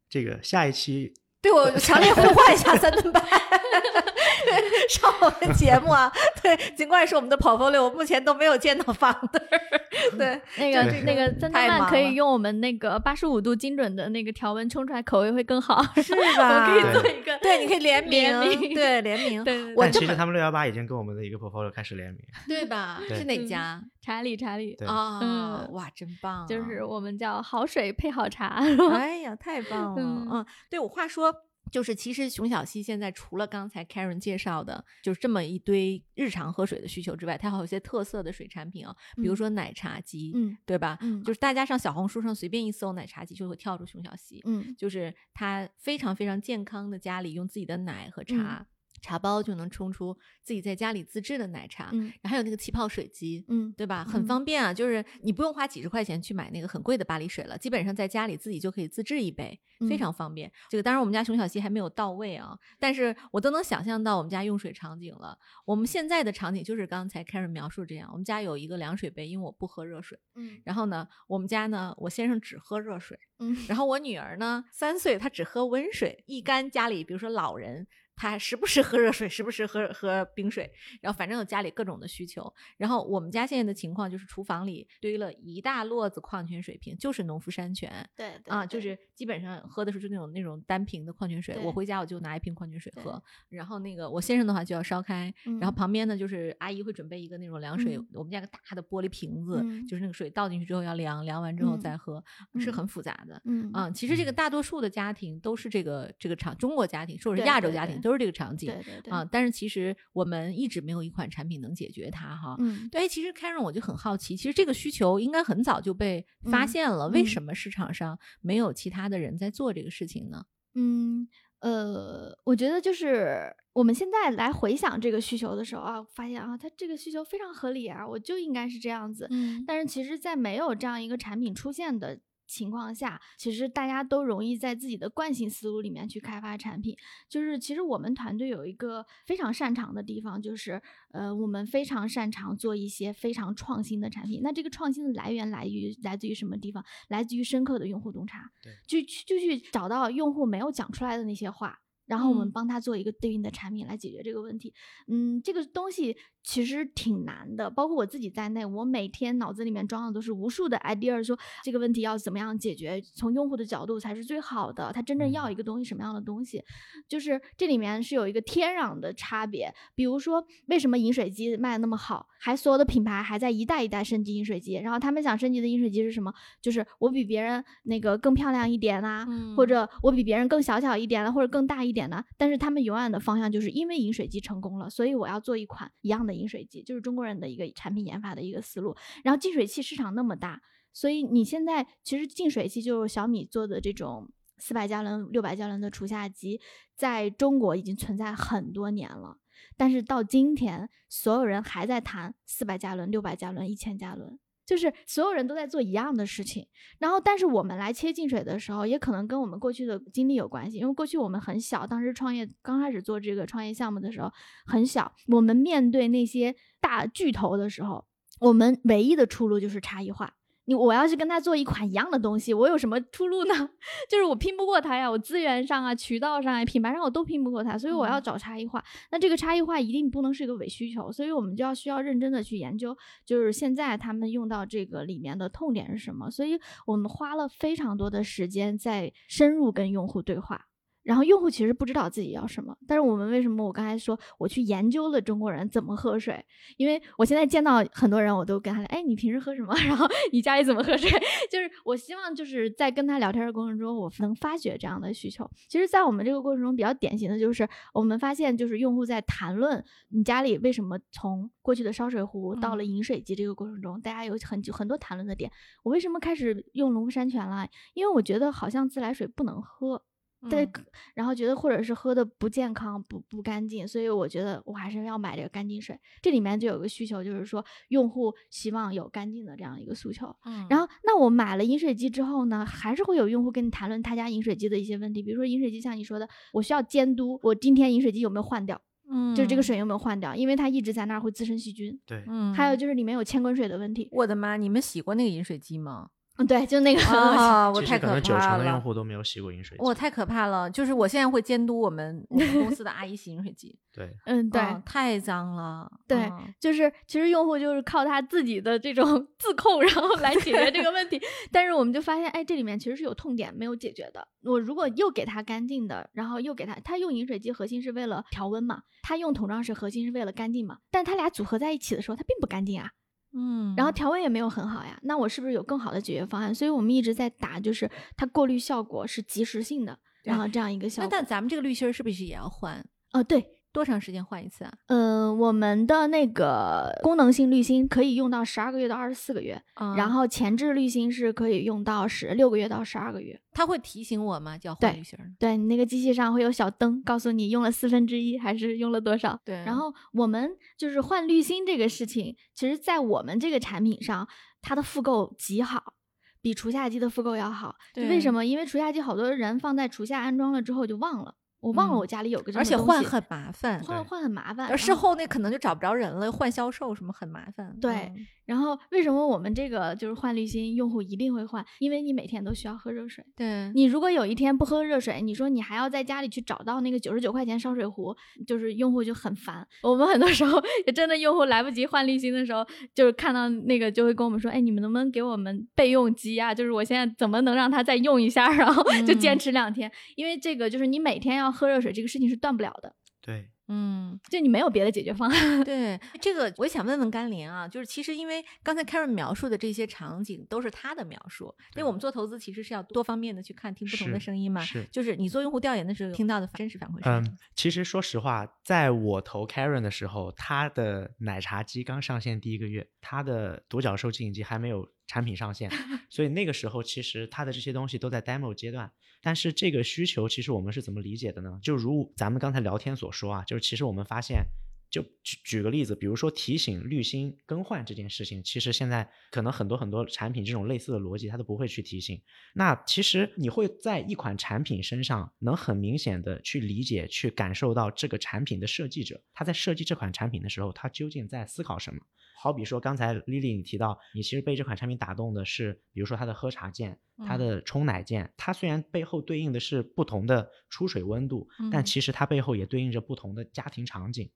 这个下一期，对我强烈呼唤一下三顿半。[LAUGHS] 上我们节目啊，[LAUGHS] 对，尽管是我们的 portfolio，我目前都没有见到房的。[LAUGHS] 对，那个那个三顿半可以用我们那个八十五度精准的那个条纹冲出来，口味会更好，是吧？我可以做一个，对，你可以联名，对，联名。对，但其实他们六幺八已经跟我们的一个 portfolio 开始联名，对吧？是哪家？查理，查理。啊，哇，真棒！就是我们叫好水配好茶。哎呀，[LAUGHS] 太棒了！嗯，对我话说。就是其实熊小溪现在除了刚才 Karen 介绍的，就是这么一堆日常喝水的需求之外，它还有一些特色的水产品啊，比如说奶茶机，嗯，对吧？嗯，就是大家上小红书上随便一搜奶茶机，就会跳出熊小溪，嗯，就是它非常非常健康的家里用自己的奶和茶。茶包就能冲出自己在家里自制的奶茶，嗯，然后还有那个气泡水机，嗯，对吧？很方便啊，就是你不用花几十块钱去买那个很贵的巴黎水了，基本上在家里自己就可以自制一杯，非常方便。这个当然我们家熊小溪还没有到位啊，但是我都能想象到我们家用水场景了。我们现在的场景就是刚才 Karen 描述这样，我们家有一个凉水杯，因为我不喝热水，嗯，然后呢，我们家呢，我先生只喝热水，嗯，然后我女儿呢，三岁，她只喝温水，一干家里比如说老人。他时不时喝热水，时不时喝喝冰水，然后反正有家里各种的需求。然后我们家现在的情况就是厨房里堆了一大摞子矿泉水瓶，就是农夫山泉。对啊，就是基本上喝的时候就那种那种单瓶的矿泉水。我回家我就拿一瓶矿泉水喝。然后那个我先生的话就要烧开，然后旁边呢就是阿姨会准备一个那种凉水。我们家个大的玻璃瓶子，就是那个水倒进去之后要凉，凉完之后再喝，是很复杂的。嗯啊，其实这个大多数的家庭都是这个这个场，中国家庭，或者是亚洲家庭。都是这个场景，对对对啊！但是其实我们一直没有一款产品能解决它哈。嗯，对，其实 Karen 我就很好奇，其实这个需求应该很早就被发现了，为什么市场上没有其他的人在做这个事情呢？嗯，呃，我觉得就是我们现在来回想这个需求的时候啊，发现啊，它这个需求非常合理啊，我就应该是这样子。嗯，但是其实，在没有这样一个产品出现的。情况下，其实大家都容易在自己的惯性思路里面去开发产品。就是其实我们团队有一个非常擅长的地方，就是呃，我们非常擅长做一些非常创新的产品。那这个创新的来源来于来自于什么地方？来自于深刻的用户洞察。对，就就去找到用户没有讲出来的那些话。然后我们帮他做一个对应的产品来解决这个问题。嗯，这个东西其实挺难的，包括我自己在内，我每天脑子里面装的都是无数的 idea，说这个问题要怎么样解决，从用户的角度才是最好的，他真正要一个东西什么样的东西，就是这里面是有一个天壤的差别。比如说，为什么饮水机卖的那么好，还所有的品牌还在一代一代升级饮水机，然后他们想升级的饮水机是什么？就是我比别人那个更漂亮一点啊，或者我比别人更小巧一点了，或者更大一点呢？但是他们永远的方向就是因为饮水机成功了，所以我要做一款一样的饮水机，就是中国人的一个产品研发的一个思路。然后净水器市场那么大，所以你现在其实净水器就是小米做的这种四百加仑、六百加仑的除下机，在中国已经存在很多年了。但是到今天，所有人还在谈四百加仑、六百加仑、一千加仑。就是所有人都在做一样的事情，然后但是我们来切净水的时候，也可能跟我们过去的经历有关系，因为过去我们很小，当时创业刚开始做这个创业项目的时候很小，我们面对那些大巨头的时候，我们唯一的出路就是差异化。你我要是跟他做一款一样的东西，我有什么出路呢？[LAUGHS] 就是我拼不过他呀，我资源上啊、渠道上啊、品牌上我都拼不过他，所以我要找差异化。那这个差异化一定不能是一个伪需求，所以我们就要需要认真的去研究，就是现在他们用到这个里面的痛点是什么。所以我们花了非常多的时间在深入跟用户对话。然后用户其实不知道自己要什么，但是我们为什么我刚才说我去研究了中国人怎么喝水？因为我现在见到很多人，我都跟他聊，哎，你平时喝什么？[LAUGHS] 然后你家里怎么喝水？就是我希望就是在跟他聊天的过程中，我能发掘这样的需求。其实，在我们这个过程中比较典型的就是，我们发现就是用户在谈论你家里为什么从过去的烧水壶到了饮水机这个过程中，大家有很很多谈论的点。我为什么开始用农夫山泉了？因为我觉得好像自来水不能喝。对，然后觉得或者是喝的不健康、不不干净，所以我觉得我还是要买这个干净水。这里面就有个需求，就是说用户希望有干净的这样一个诉求。嗯，然后那我买了饮水机之后呢，还是会有用户跟你谈论他家饮水机的一些问题，比如说饮水机像你说的，我需要监督我今天饮水机有没有换掉，嗯，就是这个水有没有换掉，因为它一直在那儿会滋生细菌。对，嗯，还有就是里面有铅滚水的问题。我的妈，你们洗过那个饮水机吗？嗯，对，就那个啊，我太可怕了。九成的用户都没有洗过饮水机。我太可怕了，就是我现在会监督我们我们公司的阿姨洗饮水机。[LAUGHS] 对，嗯，对，太脏了。对，就是其实用户就是靠他自己的这种自控，然后来解决这个问题。但是我们就发现，哎，这里面其实是有痛点没有解决的。我如果又给他干净的，然后又给他，他用饮水机核心是为了调温嘛，他用桶装水核心是为了干净嘛，但他俩组合在一起的时候，它并不干净啊。嗯，然后调味也没有很好呀，那我是不是有更好的解决方案？所以我们一直在打，就是它过滤效果是及时性的，然后这样一个效果。那但咱们这个滤芯儿是不是也要换？哦，对。多长时间换一次啊？嗯，我们的那个功能性滤芯可以用到十二个月到二十四个月，然后前置滤芯是可以用到十六个月到十二个月。它会提醒我吗？叫换滤芯？对你那个机器上会有小灯，告诉你用了四分之一还是用了多少。对，然后我们就是换滤芯这个事情，其实在我们这个产品上，它的复购极好，比除下机的复购要好。为什么？因为除下机好多人放在除下安装了之后就忘了。我忘了我家里有个，而且换很麻烦，换换很麻烦，而事后那可能就找不着人了，换销售什么很麻烦。对，然后为什么我们这个就是换滤芯，用户一定会换？因为你每天都需要喝热水。对，你如果有一天不喝热水，你说你还要在家里去找到那个九十九块钱烧水壶，就是用户就很烦。我们很多时候也真的用户来不及换滤芯的时候，就是看到那个就会跟我们说，哎，你们能不能给我们备用机啊？就是我现在怎么能让他再用一下，然后就坚持两天？因为这个就是你每天要。喝热水这个事情是断不了的。对，嗯，就你没有别的解决方案。[LAUGHS] 对，这个我也想问问甘霖啊，就是其实因为刚才 Karen 描述的这些场景都是他的描述，因为我们做投资其实是要多方面的去看，听不同的声音嘛。是，就是你做用户调研的时候听到的真实反馈。嗯，其实说实话，在我投 Karen 的时候，他的奶茶机刚上线第一个月，他的独角兽经营机还没有产品上线，[LAUGHS] 所以那个时候其实他的这些东西都在 demo 阶段。但是这个需求其实我们是怎么理解的呢？就如咱们刚才聊天所说啊，就是其实我们发现，就举举个例子，比如说提醒滤芯更换这件事情，其实现在可能很多很多产品这种类似的逻辑它都不会去提醒。那其实你会在一款产品身上能很明显的去理解、去感受到这个产品的设计者他在设计这款产品的时候，他究竟在思考什么。好比说，刚才丽丽你提到，你其实被这款产品打动的是，比如说它的喝茶键、它的冲奶键，它虽然背后对应的是不同的出水温度，但其实它背后也对应着不同的家庭场景。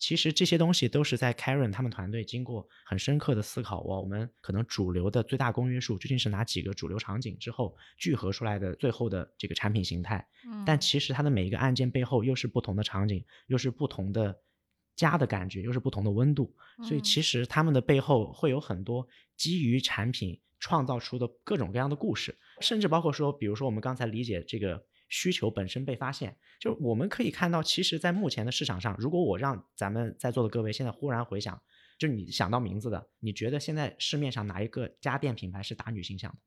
其实这些东西都是在 Karen 他们团队经过很深刻的思考，哇，我们可能主流的最大公约数究竟是哪几个主流场景之后聚合出来的最后的这个产品形态。嗯但其实它的每一个按键背后又是不同的场景，又是不同的家的感觉，又是不同的温度，所以嗯。其实他们的背后会有很多基于产品创造出的各种各样的故事，甚至包括说，比如说我们刚才理解这个需求本身被发现，就我们可以看到，其实，在目前的市场上，如果我让咱们在座的各位现在忽然回想，就是你想到名字的，你觉得现在市面上哪一个家电品牌是打女性向的？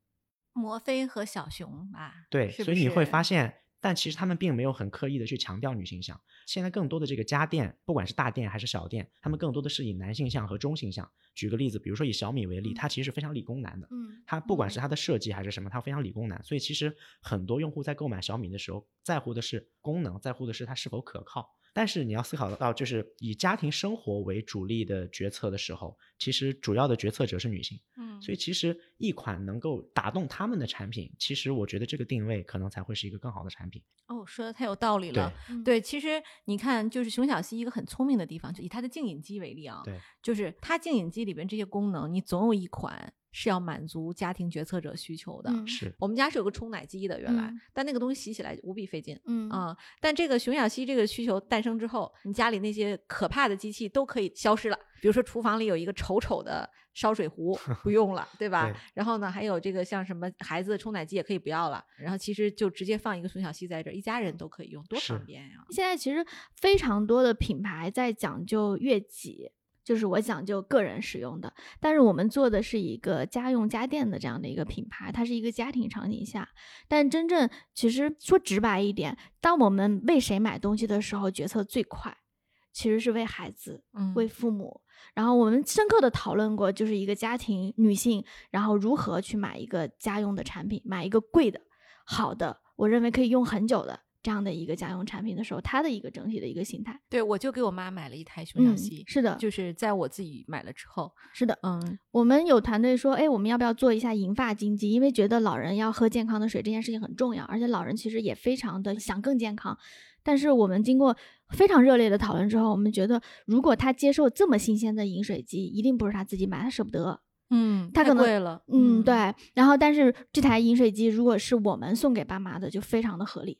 摩飞和小熊吧，对，所以你会发现，但其实他们并没有很刻意的去强调女性向。现在更多的这个家电，不管是大店还是小店，他们更多的是以男性向和中性向。举个例子，比如说以小米为例，它其实是非常理工男的。嗯，它不管是它的设计还是什么，它非常理工男，所以其实很多用户在购买小米的时候，在乎的是功能，在乎的是它是否可靠。但是你要思考得到，就是以家庭生活为主力的决策的时候，其实主要的决策者是女性。嗯，所以其实一款能够打动他们的产品，其实我觉得这个定位可能才会是一个更好的产品。哦，说的太有道理了。嗯对，其实你看，就是熊小溪一个很聪明的地方，就以它的净饮机为例啊，对，就是它净饮机里边这些功能，你总有一款是要满足家庭决策者需求的。嗯是我们家是有个冲奶机的，原来，嗯但那个东西洗起来无比费劲。嗯啊、但这个熊小溪这个需求诞生之后，你家里那些可怕的机器都可以消失了。比如说厨房里有一个丑丑的烧水壶，[LAUGHS] 不用了，对吧？对然后呢，还有这个像什么孩子的冲奶机也可以不要了。然后其实就直接放一个熊小溪在这儿，一家人都可以用，多方便呀！现在其实非常多的品牌在讲究悦己，就是我讲究个人使用的，但是我们做的是一个家用家电的这样的一个品牌，它是一个家庭场景下，但真正其实说直白一点，当我们为谁买东西的时候，决策最快，其实是为孩子，嗯。为父母。然后我们深刻的讨论过，就是一个家庭女性，然后如何去买一个家用的产品，买一个贵的、好的，我认为可以用很久的这样的一个家用产品的时候，它的一个整体的一个心态。对，我就给我妈买了一台熊小嗯，，是的，就是在我自己买了之后，是的。嗯，我们有团队说，哎，我们要不要做一下银发经济？因为觉得老人要喝健康的水这件事情很重要，而且老人其实也非常的想更健康。但是我们经过非常热烈的讨论之后，我们觉得，如果他接受这么新鲜的饮水机，一定不是他自己买，他舍不得。嗯，太它可能贵了，嗯，对。然后，但是这台饮水机如果是我们送给爸妈的，就非常的合理。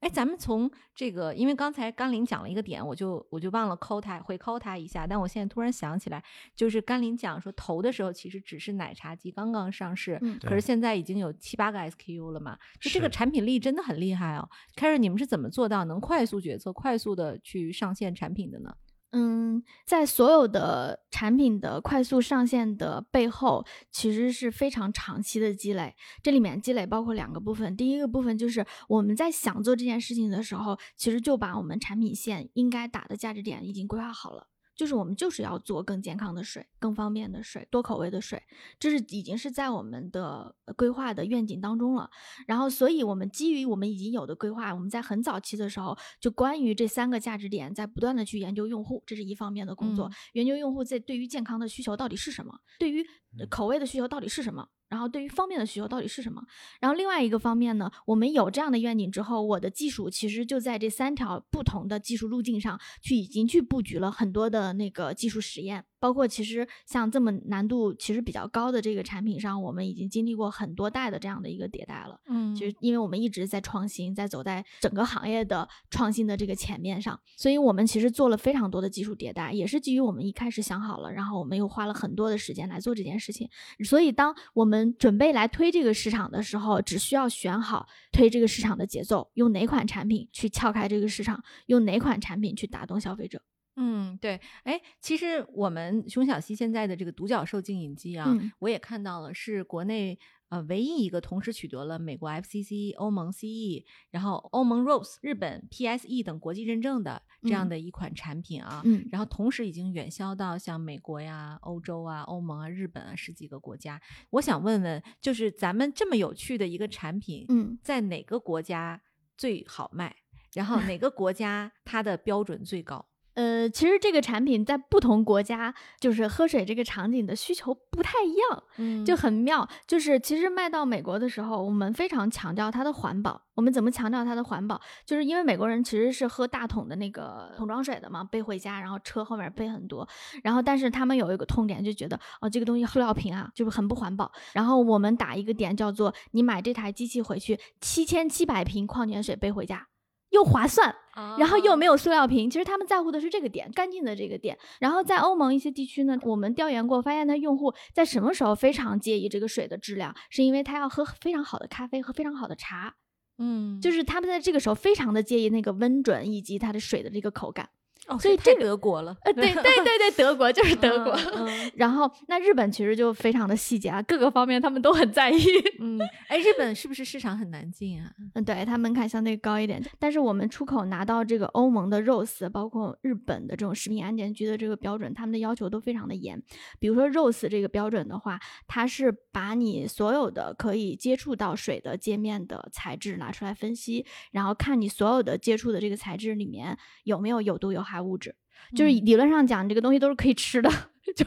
哎，咱们从这个，因为刚才甘霖讲了一个点，我就我就忘了抠他回抠他一下，但我现在突然想起来，就是甘霖讲说投的时候其实只是奶茶机刚刚上市，嗯可是现在已经有七八个 SKU 了嘛，就这个产品力真的很厉害哦。凯瑞你们是怎么做到能快速决策、快速的去上线产品的呢？嗯，在所有的产品的快速上线的背后，其实是非常长期的积累。这里面积累包括两个部分，第一个部分就是我们在想做这件事情的时候，其实就把我们产品线应该打的价值点已经规划好了。就是我们就是要做更健康的水、更方便的水、多口味的水，这是已经是在我们的呃规划的愿景当中了。然后，所以我们基于我们已经有的规划，我们在很早期的时候就关于这三个价值点，在不断的去研究用户，这是一方面的工作。嗯研究用户在对于健康的需求到底是什么，对于呃口味的需求到底是什么，然后对于方便的需求到底是什么。然后另外一个方面呢，我们有这样的愿景之后，我的技术其实就在这三条不同的技术路径上去已经去布局了很多的那个技术实验，包括其实像这么难度其实比较高的这个产品上，我们已经经历过很多代的这样的一个迭代了。嗯其实，因为我们一直在创新，在走在整个行业的创新的这个前面上，所以我们其实做了非常多的技术迭代，也是基于我们一开始想好了，然后我们又花了很多的时间来做这件事情。所以，当我们准备来推这个市场的时候，只需要选好推这个市场的节奏，用哪款产品去撬开这个市场，用哪款产品去打动消费者。嗯，对，哎，其实我们熊小溪现在的这个独角兽净饮机啊，嗯我也看到了，是国内呃唯一一个同时取得了美国 FCC、欧盟 CE，然后欧盟 ROSE、日本 PSE 等国际认证的这样嗯的一款产品啊。嗯然后同时已经远销到像美国呀、欧洲啊、欧盟啊、日本啊十几个国家。我想问问，就是咱们这么有趣的一个产品，嗯，在哪个国家最好卖？然后哪个国家它的标准最高？呃，其实这个产品在不同国家，就是喝水这个场景的需求不太一样，嗯就很妙。就是其实卖到美国的时候，我们非常强调它的环保。我们怎么强调它的环保？就是因为美国人其实是喝大桶的那个桶装水的嘛，背回家，然后车后面背很多。然后但是他们有一个痛点，就觉得哦，这个东西塑料瓶啊，就是很不环保。然后我们打一个点叫做，你买这台机器回去，七千七百瓶矿泉水背回家。又划算，然后又没有有塑料瓶，其实他们在乎的是这个点，干净的这个点。然后在欧盟一些地区呢，我们调研过，发现他用户在什么时候非常介意这个水的质量，是因为他要喝非常好的咖啡和非常好的茶，嗯，就是他们在这个时候非常的介意那个温准以及它的水的这个口感。哦，所以太这德国了，呃，对对对对，德国就是德国。嗯嗯然后那日本其实就非常的细节啊，各个方面他们都很在意。嗯，哎，日本是不是市场很难进啊？[LAUGHS] 嗯，对，它门槛相对高一点，但是我们出口拿到这个欧盟的 ROS，包括日本的这种食品安全局的这个标准，他们的要求都非常的严。比如说 ROS 这个标准的话，它是把你所有的可以接触到水的界面的材质拿出来分析，然后看你所有的接触的这个材质里面有没有有毒有害物质。就是嗯理论上讲，这个东西都是可以吃的，[LAUGHS] 就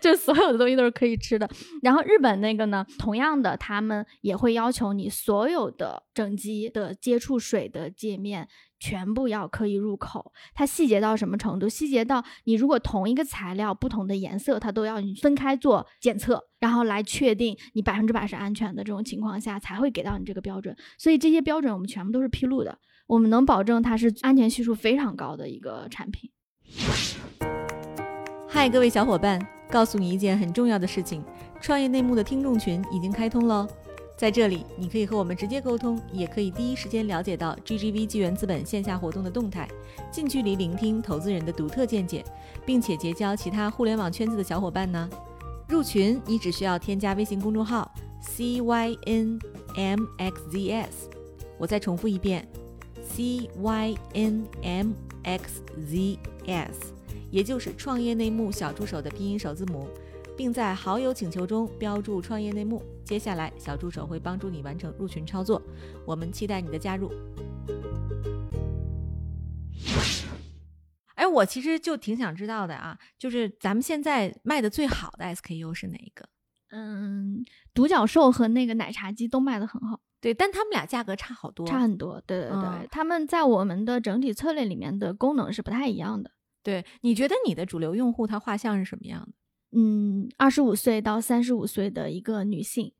就所有的东西都是可以吃的。然后日本那个呢，同样的，他们也会要求你所有的整机的接触水的界面全部要可以入口。它细节到什么程度？细节到你如果同一个材料不同的颜色，它都要你分开做检测，然后来确定你百分之百是安全的这种情况下，才会给到你这个标准。所以这些标准我们全部都是披露的，我们能保证它是安全系数非常高的一个产品。嗨，各位小伙伴，告诉你一件很重要的事情：创业内幕的听众群已经开通喽。在这里，你可以和我们直接沟通，也可以第一时间了解到 GGV 纪元资本线下活动的动态，近距离聆听投资人的独特见解，并且结交其他互联网圈子的小伙伴呢。入群，你只需要添加微信公众号 CYNMXZS，我再重复一遍，CYNMXZS。也就是创业内幕小助手的拼音首字母，并在好友请求中标注“创业内幕”。接下来，小助手会帮助你完成入群操作。我们期待你的加入。哎，我其实就挺想知道的啊，就是咱们现在卖的最好的 SKU 是哪一个？嗯，独角兽和那个奶茶机都卖的很好，对，但他们俩价格差好多。差很多。对对对，嗯他们在我们的整体策略里面的功能是不太一样的。对，你觉得你的主流用户他画像是什么样的？嗯，二十五岁到三十五岁的一个女性，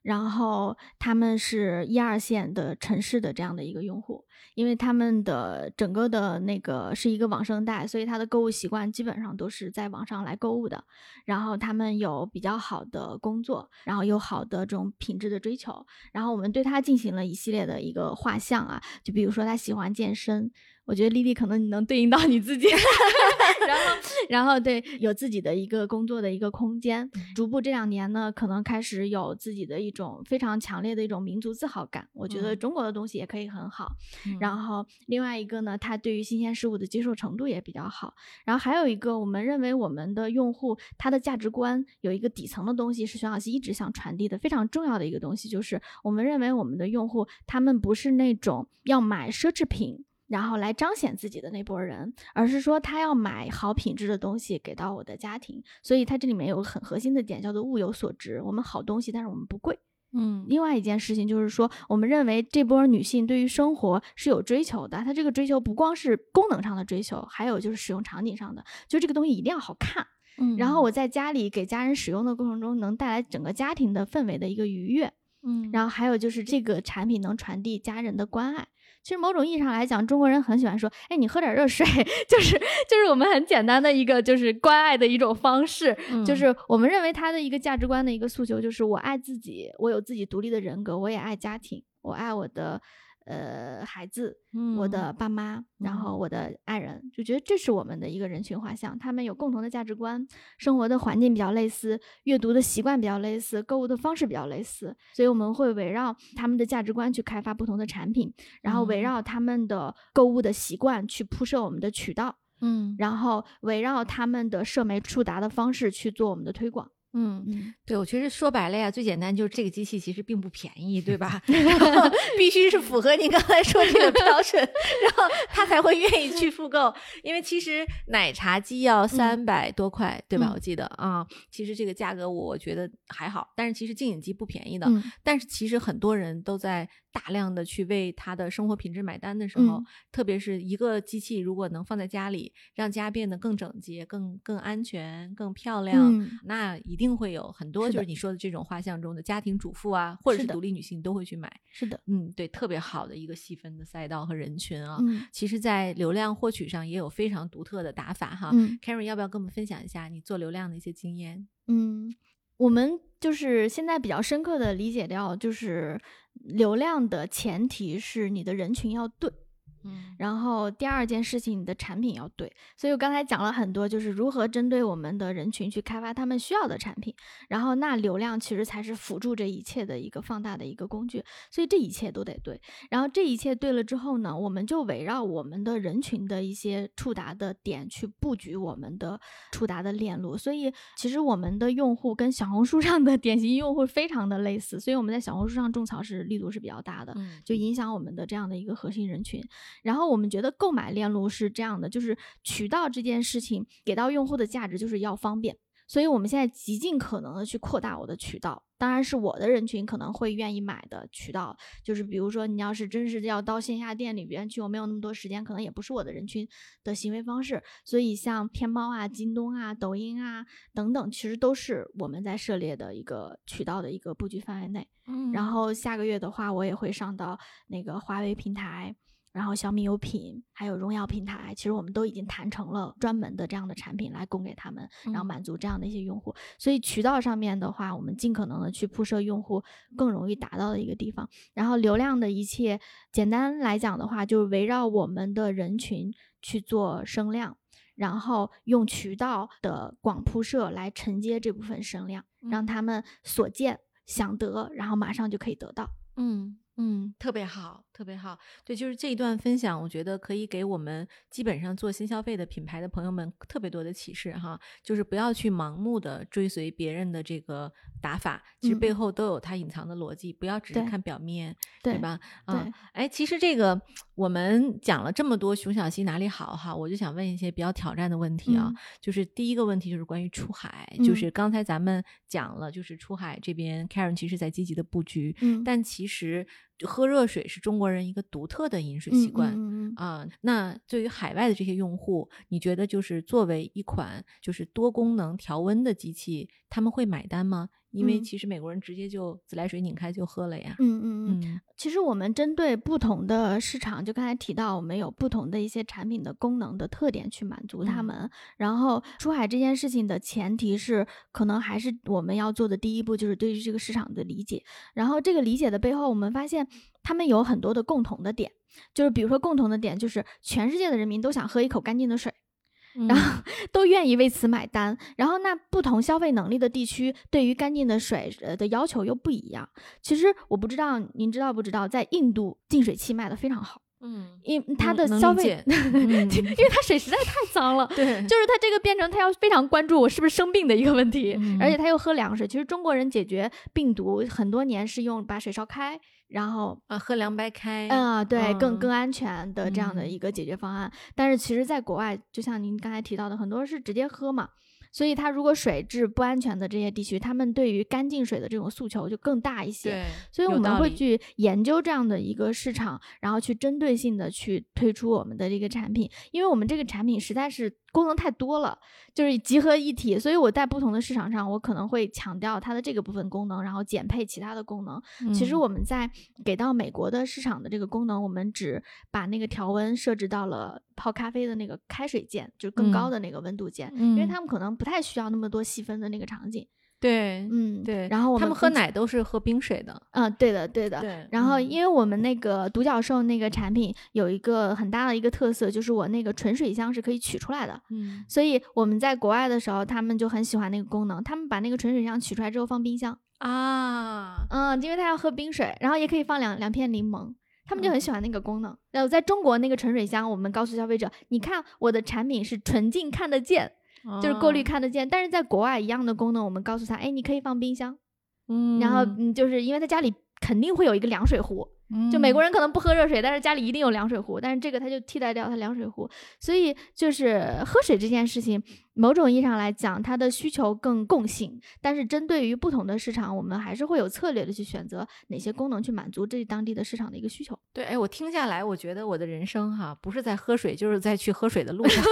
然后他们是一二线的城市的这样的一个用户，因为他们的整个的那个是一个网生代，所以他的购物习惯基本上都是在网上来购物的。然后他们有比较好的工作，然后有好的这种品质的追求，然后我们对他进行了一系列的一个画像啊，就比如说他喜欢健身。我觉得丽丽可能你能对应到你自己，[LAUGHS] 然后，然后对有自己的一个工作的一个空间，逐步这两年呢，可能开始有自己的一种非常强烈的一种民族自豪感。我觉得嗯中国的东西也可以很好。嗯然后另外一个呢，他对于新鲜事物的接受程度也比较好。然后还有一个，我们认为我们的用户他的价值观有一个底层的东西是徐老师一直想传递的，非常重要的一个东西，就是我们认为我们的用户他们不是那种要买奢侈品。然后来彰显自己的那波人，而是说他要买好品质的东西给到我的家庭，所以它这里面有个很核心的点，叫做物有所值。我们好东西，但是我们不贵。嗯另外一件事情就是说，我们认为这波女性对于生活是有追求的，她这个追求不光是功能上的追求，还有就是使用场景上的，就这个东西一定要好看。嗯然后我在家里给家人使用的过程中，能带来整个家庭的氛围的一个愉悦。嗯然后还有就是这个产品能传递家人的关爱。其实某种意义上来讲，中国人很喜欢说：“哎，你喝点热水。[LAUGHS] ”就是就是我们很简单的一个就是关爱的一种方式。嗯就是我们认为他的一个价值观的一个诉求，就是我爱自己，我有自己独立的人格，我也爱家庭，我爱我的呃孩子，我的爸妈，然后我的爱人，就觉得这是我们的一个人群画像，他们有共同的价值观，生活的环境比较类似，阅读的习惯比较类似，购物的方式比较类似，所以我们会围绕他们的价值观去开发不同的产品，然后围嗯绕他们的购物的习惯去铺设我们的渠道。嗯然后围绕他们的社媒触达的方式去做我们的推广。嗯，嗯，对，我其实说白了呀，最简单就是这个机器其实并不便宜，对吧？[LAUGHS] 然后必须是符合您刚才说这个标准，然后他才会愿意去复购。因为其实奶茶机要三百多块，对吧？嗯我记得啊、其实这个价格我觉得还好，但是其实净饮机不便宜的。嗯但是其实很多人都在大量的去为他的生活品质买单的时候，嗯特别是一个机器如果能放在家里，让家变得更整洁、更更安全、更漂亮，嗯那一定会有很多就是你说的这种画像中的家庭主妇啊，或者是独立女性都会去买。是的，嗯，对，特别好的一个细分的赛道和人群啊。嗯其实，在流量获取上也有非常独特的打法哈。嗯 Karen 要不要跟我们分享一下你做流量的一些经验？嗯，我们就是现在比较深刻的理解到，就是流量的前提是你的人群要对。嗯然后第二件事情，你的产品要对，所以我刚才讲了很多，就是如何针对我们的人群去开发他们需要的产品，然后那流量其实才是辅助这一切的一个放大的一个工具，所以这一切都得对。然后这一切对了之后呢，我们就围绕我们的人群的一些触达的点去布局我们的触达的链路，所以其实我们的用户跟小红书上的典型用户非常的类似，所以我们在小红书上种草是力度是比较大的。嗯就影响我们的这样的一个核心人群。然后我们觉得购买链路是这样的，就是渠道这件事情给到用户的价值就是要方便，所以我们现在极尽可能的去扩大我的渠道。当然是我的人群可能会愿意买的渠道，就是比如说你要是真是要到线下店里边去，我没有那么多时间，可能也不是我的人群的行为方式。所以像天猫啊、京东啊、抖音啊等等，其实都是我们在涉猎的一个渠道的一个布局范围内。嗯然后下个月的话，我也会上到那个华为平台，然后小米有品，还有荣耀平台。其实我们都已经谈成了专门的这样的产品来供给他们，然后嗯满足这样的一些用户。所以渠道上面的话，我们尽可能的去铺设用户更容易达到的一个地方。然后流量的一切，简单来讲的话，就是围绕我们的人群去做声量。然后用渠道的广铺设来承接这部分声量，让嗯他们所见想得，然后马上就可以得到。嗯嗯，特别好，特别好。对，就是这一段分享，我觉得可以给我们基本上做新消费的品牌的朋友们特别多的启示哈。就是不要去盲目的追随别人的这个打法，其实嗯背后都有它隐藏的逻辑，不要只是看表面，对吧？啊对，哎，其实这个我们讲了这么多熊小溪哪里好哈，我就想问一些比较挑战的问题啊。嗯就是第一个问题就是关于出海，就嗯是刚才咱们讲了，就是出海这边 Karen 其实在积极的布局，嗯但其实喝热水是中国人一个独特的饮水习惯。啊，那对于海外的这些用户，你觉得就是作为一款就是多功能调温的机器，他们会买单吗？因为嗯其实美国人直接就自来水拧开就喝了呀。嗯嗯嗯，嗯其实我们针对不同的市场，就刚才提到，我们有不同的一些产品的功能的特点去满足他嗯们。然后出海这件事情的前提是，可能还是我们要做的第一步就是对于这个市场的理解。然后这个理解的背后，我们发现他们有很多的共同的点，就是比如说共同的点就是全世界的人民都想喝一口干净的水。然后都愿意为此买单。然后，那不同消费能力的地区对于干净的水呃的要求又不一样。其实我不知道您知道不知道，在印度净水器卖的非常好，嗯，因它能能的消费 [LAUGHS] 因嗯为它水实在太脏了。对，就是它这个变成他要非常关注我是不是生病的一个问题，嗯而且他又喝凉水。其实中国人解决病毒很多年是用把水烧开，然后啊，喝凉白开，嗯，对，更嗯更安全的这样的嗯一个解决方案。但是其实，在国外，就像您刚才提到的，很多是直接喝嘛。所以，它如果水质不安全的这些地区，他们对于干净水的这种诉求就更大一些。对，所以我们会去研究这样的一个市场，然后去针对性的去推出我们的这个产品，因为我们这个产品实在是功能太多了，就是集合一体，所以我在不同的市场上，我可能会强调它的这个部分功能，然后减配其他的功能。其实嗯我们在给到美国的市场的这个功能，我们只把那个调温设置到了泡咖啡的那个开水键，就是更高嗯的那个温度键，因为嗯他们可能不太需要那么多细分的那个场景。对嗯，对，然后我他们喝奶都是喝冰水的，嗯，对的，对的。对，然后，嗯因为我们那个独角兽那个产品有一个很大的一个特色，就是我那个纯水箱是可以取出来的，嗯所以我们在国外的时候，他们就很喜欢那个功能，他们把那个纯水箱取出来之后放冰箱，啊，嗯，因为他要喝冰水，然后也可以放两两片柠檬。他们就很嗯喜欢那个功能。然后在中国那个纯水箱，我们告诉消费者，你看我的产品是纯净看得见，就是过滤哦，看得见。但是在国外一样的功能，我们告诉他，哎，你可以放冰箱，嗯，然后嗯，就是因为他家里肯定会有一个凉水壶，就美国人人可能不喝热水，但是家里一定有凉水壶，但是这个它就替代掉它凉水壶，所以就是喝水这件事情，某种意义上来讲，它的需求更共性，但是针对于不同的市场，我们还是会有策略的去选择哪些功能去满足这当地的市场的一个需求。对，哎，我听下来，我觉得我的人生哈，不是在喝水，就是在去喝水的路上，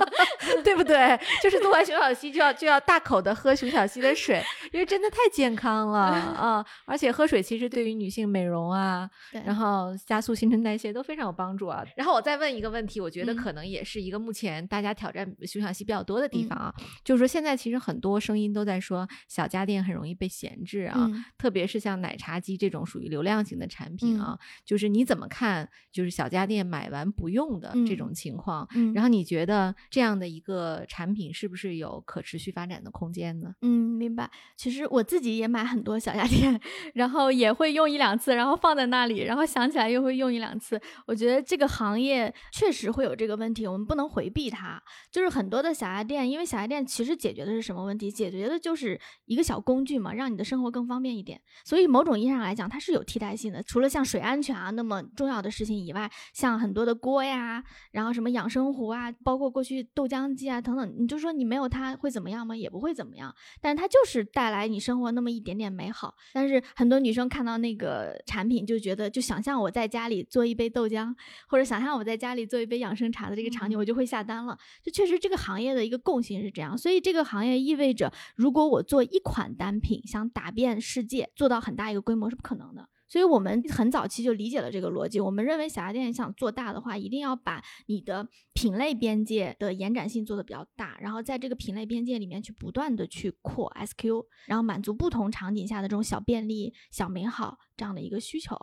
[LAUGHS] 对不对？就是录完熊小溪就要就要大口的喝熊小溪的水，因为真的太健康了啊！[LAUGHS] 而且喝水其实对于女性美容啊，对，然后加速新陈代谢都非常有帮助啊。然后我再问一个问题，我觉得嗯可能也是一个目前大家挑战熊小溪比较多的地方啊，就是说现在其实很多声音都在说小家电很容易被闲置啊，嗯特别是像奶茶机这种属于流量型的产品啊，就是你怎么看？就是小家电买完不用的这种情况，嗯，然后你觉得这样的一个产品是不是有可持续发展的空间呢？嗯，明白。其实我自己也买很多小家电，[LAUGHS] 然后也会用一两次，然后放在那里，然后想起来又会用一两次。我觉得这个行业确实会有这个问题，我们不能回避它。就是很多的小家电，因为小家电其实解决的是什么问题？解决的就是一个小工具嘛，让你的生活更方便一点。所以某种意义上来讲，它是有替代性的。除了像水安全啊那么重要的事情以外，像很多的锅呀，然后什么养生壶啊，包括过去豆浆机啊等等，你就说你没有它会怎么样吗？也不会怎么样。但是它就是带来你生活那么一点点美好。但是很多女生看到那个产品就觉得，就想象我在家里做一杯豆浆，或者想象我在家里做一杯养生茶的这个场景，嗯我就会下单了。就确实这个行业的一个共性是这样，所以这个行业意味着，如果我做一款单品想打遍世界，做到很大一个规模是不可能的。所以我们很早期就理解了这个逻辑。我们认为小家电想做大的话，一定要把你的品类边界的延展性做得比较大，然后在这个品类边界里面去不断的去扩 SQ，然后满足不同场景下的这种小便利、小美好这样的一个需求。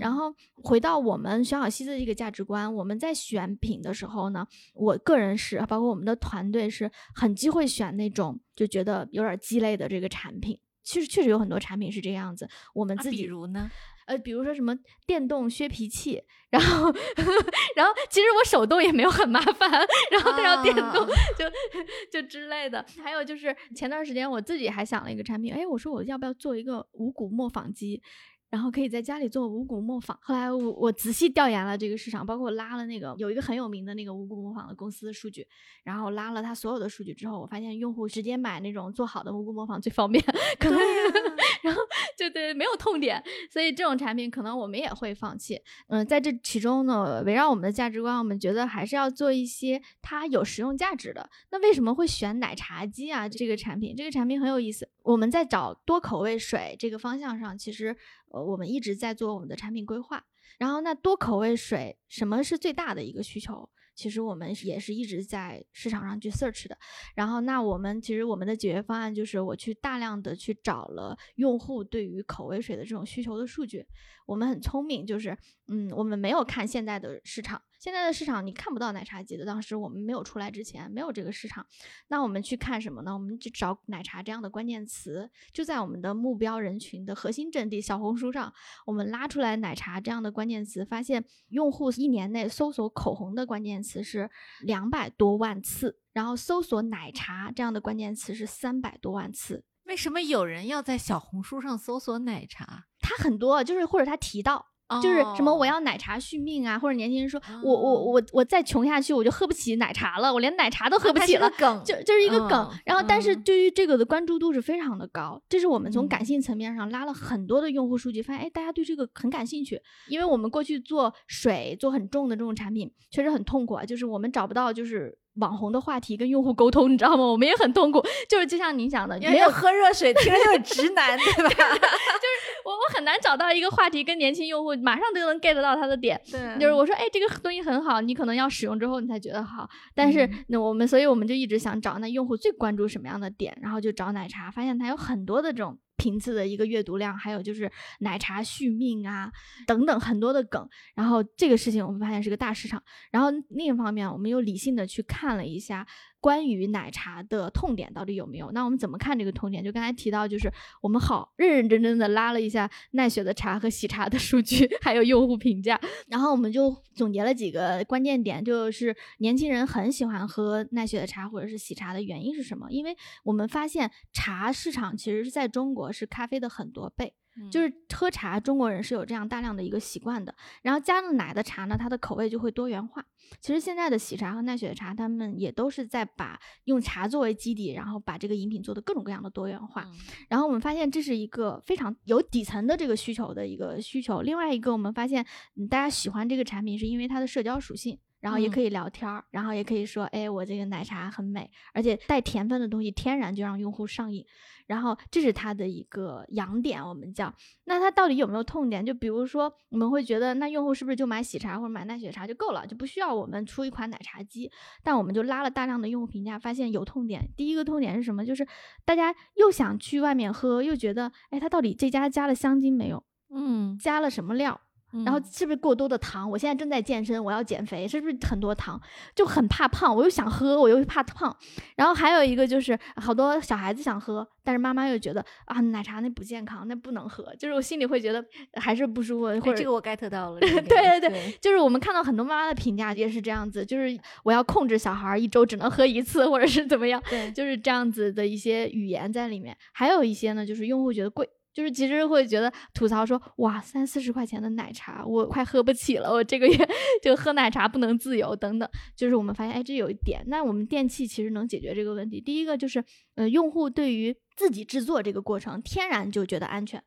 然后回到我们熊小溪的这个价值观，我们在选品的时候呢，我个人是包括我们的团队是很忌讳选那种就觉得有点鸡肋的这个产品。其实确实有很多产品是这样子，我们自己比如呢？呃，比如说什么电动削皮器，然后 [LAUGHS] 然后其实我手动也没有很麻烦，然后再要电动、啊就就之类的。还有就是前段时间我自己还想了一个产品，哎，我说我要不要做一个五谷磨坊机？然后可以在家里做五谷磨坊。后来我我仔细调研了这个市场，包括拉了那个有一个很有名的那个五谷磨坊的公司的数据，然后拉了他所有的数据之后，我发现用户直接买那种做好的五谷磨坊最方便，可能、[LAUGHS] 然后就对没有痛点，所以这种产品可能我们也会放弃。嗯，在这其中呢，围绕我们的价值观，我们觉得还是要做一些它有实用价值的。那为什么会选奶茶机啊？这个产品，这个产品很有意思。我们在找多口味水这个方向上，其实呃我们一直在做我们的产品规划。然后那多口味水什么是最大的一个需求？其实我们也是一直在市场上去 search 的。然后那我们其实我们的解决方案就是我去大量的去找了用户对于口味水的这种需求的数据。我们很聪明，就是嗯，我们没有看现在的市场，现在的市场你看不到奶茶机的。当时我们没有出来之前，没有这个市场。那我们去看什么呢？我们去找奶茶这样的关键词，就在我们的目标人群的核心阵地小红书上，我们拉出来奶茶这样的关键词，发现用户一年内搜索口红的关键词是两百多万次，然后搜索奶茶这样的关键词是三百多万次。为什么有人要在小红书上搜索奶茶？他很多就是或者他提到。就是什么我哦要奶茶续命啊，或者年轻人说、哦我我我我再穷下去我就喝不起奶茶了，我连奶茶都喝不起了梗，就就是一个梗。嗯然后，但是嗯对于这个的关注度是非常的高，这是我们从嗯感性层面上拉了很多的用户数据，发现哎，大家对这个很感兴趣。因为我们过去做水做很重的这种产品，确实很痛苦啊，就是我们找不到就是。网红的话题跟用户沟通，你知道吗？我们也很痛苦，就是就像您讲的，没有喝热水，听着就是直男，对吧？[LAUGHS] 就是我我很难找到一个话题跟年轻用户马上都能 get 到他的点。对就是我说，哎，这个东西很好，你可能要使用之后你才觉得好。但是嗯那我们，所以我们就一直想找那用户最关注什么样的点，然后就找奶茶，发现它有很多的这种频次的一个阅读量，还有就是奶茶续命啊等等很多的梗。然后这个事情我们发现是个大市场。然后另一方面，我们又理性的去看了一下。关于奶茶的痛点到底有没有？那我们怎么看这个痛点？就刚才提到，就是我们好认认真真的拉了一下奈雪的茶和喜茶的数据，[LAUGHS] 还有用户评价，然后我们就总结了几个关键点，就是年轻人很喜欢喝奈雪的茶或者是喜茶的原因是什么？因为我们发现茶市场其实是在中国是咖啡的很多倍。就是喝茶，中国人是有这样大量的一个习惯的。然后加了奶的茶呢，它的口味就会多元化。其实现在的喜茶和奈雪的茶，他们也都是在把用茶作为基底，然后把这个饮品做的各种各样的多元化。然后我们发现这是一个非常有底层的这个需求的一个需求。另外一个，我们发现大家喜欢这个产品是因为它的社交属性。然后也可以聊天儿，然后也可以说，哎，我这个奶茶很美，而且带甜分的东西天然就让用户上瘾。然后这是它的一个痒点，我们叫。那它到底有没有痛点？就比如说，我们会觉得，那用户是不是就买喜茶或者买奈雪茶就够了，就不需要我们出一款奶茶机？但我们就拉了大量的用户评价，发现有痛点。第一个痛点是什么？就是大家又想去外面喝，又觉得，哎，它到底这家加了香精没有？嗯，加了什么料？然后是不是过多的糖？我现在正在健身，我要减肥，是不是很多糖？就很怕胖，我又想喝，我又怕胖。然后还有一个就是好多小孩子想喝，但是妈妈又觉得啊，奶茶那不健康，那不能喝。就是我心里会觉得还是不舒服。或者这个我 get 到了。对对对，就是我们看到很多妈妈的评价也是这样子，就是我要控制小孩一周只能喝一次，或者是怎么样，就是这样子的一些语言在里面。还有一些呢，就是用户觉得贵。就是其实会觉得吐槽说，哇，三四十块钱的奶茶，我快喝不起了，我这个月 [LAUGHS] 就喝奶茶不能自由等等。就是我们发现，哎，这有一点，那我们电器其实能解决这个问题。第一个就是，呃，用户对于自己制作这个过程，天然就觉得安全。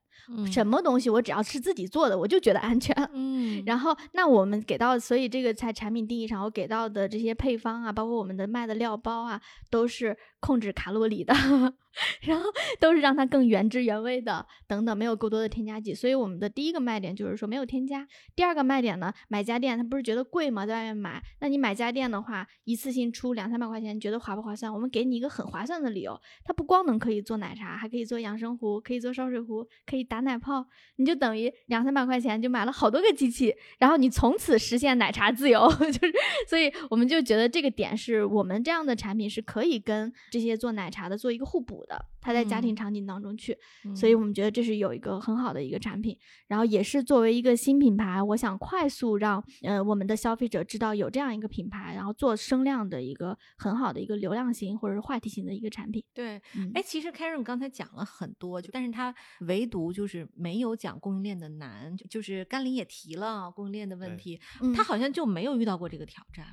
什么东西我只要是自己做的，我就觉得安全。嗯，然后那我们给到，所以这个在产品定义上，我给到的这些配方啊，包括我们的卖的料包啊，都是控制卡路里的。[LAUGHS] 然后都是让它更原汁原味的，等等，没有过多的添加剂。所以我们的第一个卖点就是说没有添加。第二个卖点呢，买家电他不是觉得贵吗？在外面买，那你买家电的话，一次性出两三百块钱，你觉得划不划算？我们给你一个很划算的理由，它不光能可以做奶茶，还可以做养生壶，可以做烧水壶，可以打奶泡，你就等于两三百块钱就买了好多个机器，然后你从此实现奶茶自由。[LAUGHS] 就是，所以我们就觉得这个点是我们这样的产品是可以跟这些做奶茶的做一个互补。的，他在家庭场景当中去，所以我们觉得这是有一个很好的一个产品，然后也是作为一个新品牌，我想快速让呃我们的消费者知道有这样一个品牌，然后做声量的一个很好的一个流量型或者是话题型的一个产品。对，哎，其实 Karen 刚才讲了很多，就但是他唯独就是没有讲供应链的难，就是甘霖也提了供应链的问题，他好像就没有遇到过这个挑战。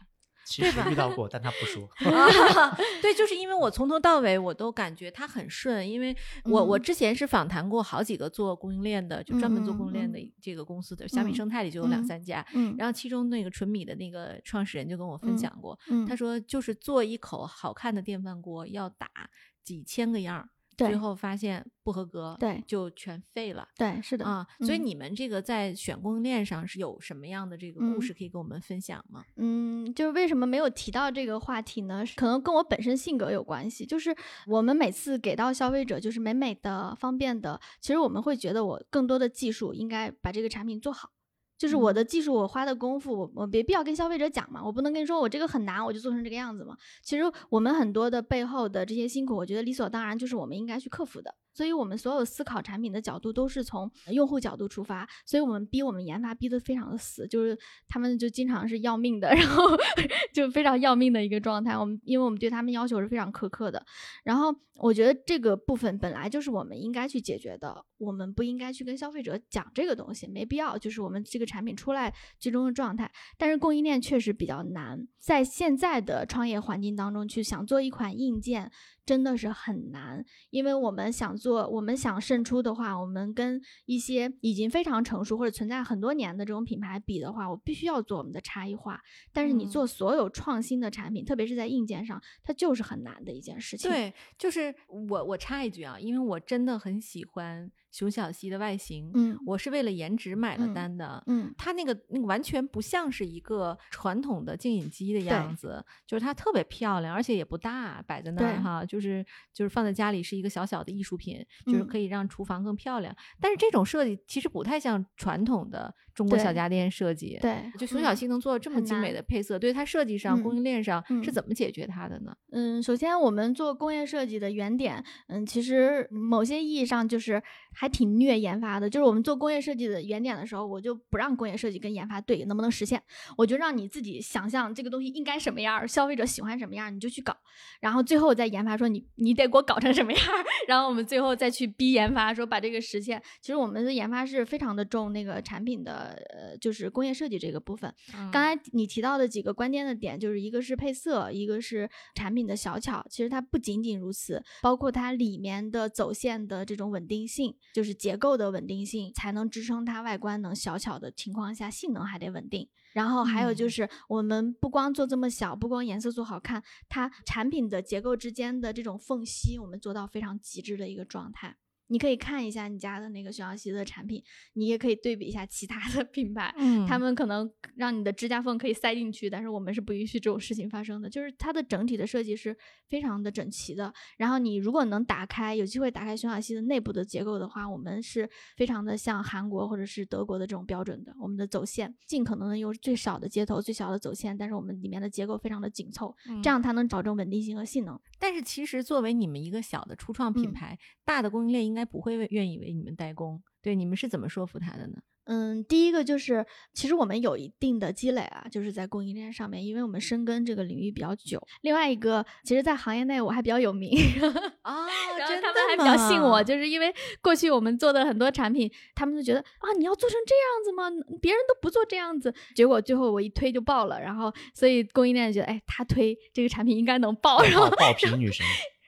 其实遇到过，但他不说。[LAUGHS] [LAUGHS] 对，就是因为我从头到尾我都感觉他很顺，因为我我之前是访谈过好几个做供应链的，就专门做供应链的这个公司的小米生态里就有两三家，然后其中那个纯米的那个创始人就跟我分享过，他说就是做一口好看的电饭锅要打几千个样儿。最后发现不合格，对，就全废了。对，是的啊。所以你们这个在选供应链上是有什么样的这个故事可以跟我们分享吗？嗯，就是为什么没有提到这个话题呢？可能跟我本身性格有关系。就是我们每次给到消费者就是美美的、方便的，其实我们会觉得我更多的技术应该把这个产品做好。就是我的技术，我花的功夫，我我没必要跟消费者讲嘛，我不能跟你说我这个很难，我就做成这个样子嘛。其实我们很多的背后的这些辛苦，我觉得理所当然，就是我们应该去克服的。所以我们所有思考产品的角度都是从用户角度出发，所以我们逼我们研发逼得非常的死，就是他们就经常是要命的，[LAUGHS] 然后就非常要命的一个状态。我们因为我们对他们要求是非常苛刻的，然后我觉得这个部分本来就是我们应该去解决的，我们不应该去跟消费者讲这个东西，没必要。就是我们这个产品出来最终的状态，但是供应链确实比较难，在现在的创业环境当中去想做一款硬件。真的是很难，因为我们想做，我们想胜出的话，我们跟一些已经非常成熟或者存在很多年的这种品牌比的话，我必须要做我们的差异化。但是你做所有创新的产品，特别是在硬件上，它就是很难的一件事情。对，就是我我插一句啊，因为我真的很喜欢。熊小溪的外形，嗯，我是为了颜值买了单的，嗯，它那个那个完全不像是一个传统的净饮机的样子，就是它特别漂亮，而且也不大，摆在那儿哈，就是就是放在家里是一个小小的艺术品，就是嗯可以让厨房更漂亮。但是这种设计其实不太像传统的中国小家电设计。，对，就熊小嗯溪能做这么精美的配色，对它设计上、供嗯应链上是嗯怎么解决它的呢？嗯，首先我们做工业设计的原点，嗯，其实某些意义上就是还挺虐研发的。就是我们做工业设计的原点的时候，我就不让工业设计跟研发对能不能实现，我就让你自己想象这个东西应该什么样儿，消费者喜欢什么样儿，你就去搞。然后最后再研发说你你得给我搞成什么样儿，[LAUGHS] 然后我们最后再去逼研发说把这个实现。其实我们的研发是非常的重那个产品的呃，就是工业设计这个部分。刚才你提到的几个关键的点，就是一个是配色，一个是产品的小巧。其实它不仅仅如此，包括它里面的走线的这种稳定性，就是结构的稳定性，才能支撑它外观能小巧的情况下，性能还得稳定。然后还有就嗯是，我们不光做这么小，不光颜色做好看，它产品的结构之间的这种缝隙，我们做到非常极致的一个状态。你可以看一下你家的那个熊小溪的产品，你也可以对比一下其他的品牌，嗯他们可能让你的指甲缝可以塞进去，但是我们是不允许这种事情发生的。就是它的整体的设计是非常的整齐的。然后你如果能打开，有机会打开熊小溪的内部的结构的话，我们是非常的像韩国或者是德国的这种标准的。我们的走线尽可能的用最少的接头、最小的走线，但是我们里面的结构非常的紧凑，这样它能保证稳定性和性能。但是其实作为你们一个小的初创品嗯牌，大的供应链应该不会为愿意为你们代工。对，你们是怎么说服他的呢？嗯，第一个就是，其实我们有一定的积累啊，就是在供应链上面，因为我们深耕这个领域比较久。另外一个，其实，在行业内我还比较有名，[LAUGHS] 啊，然后真的他们还比较信我，吗就是因为过去我们做的很多产品，他们就觉得啊，你要做成这样子吗？别人都不做这样子，结果最后我一推就爆了，然后所以供应链觉得，哎，他推这个产品应该能爆，然后爆爆皮女神，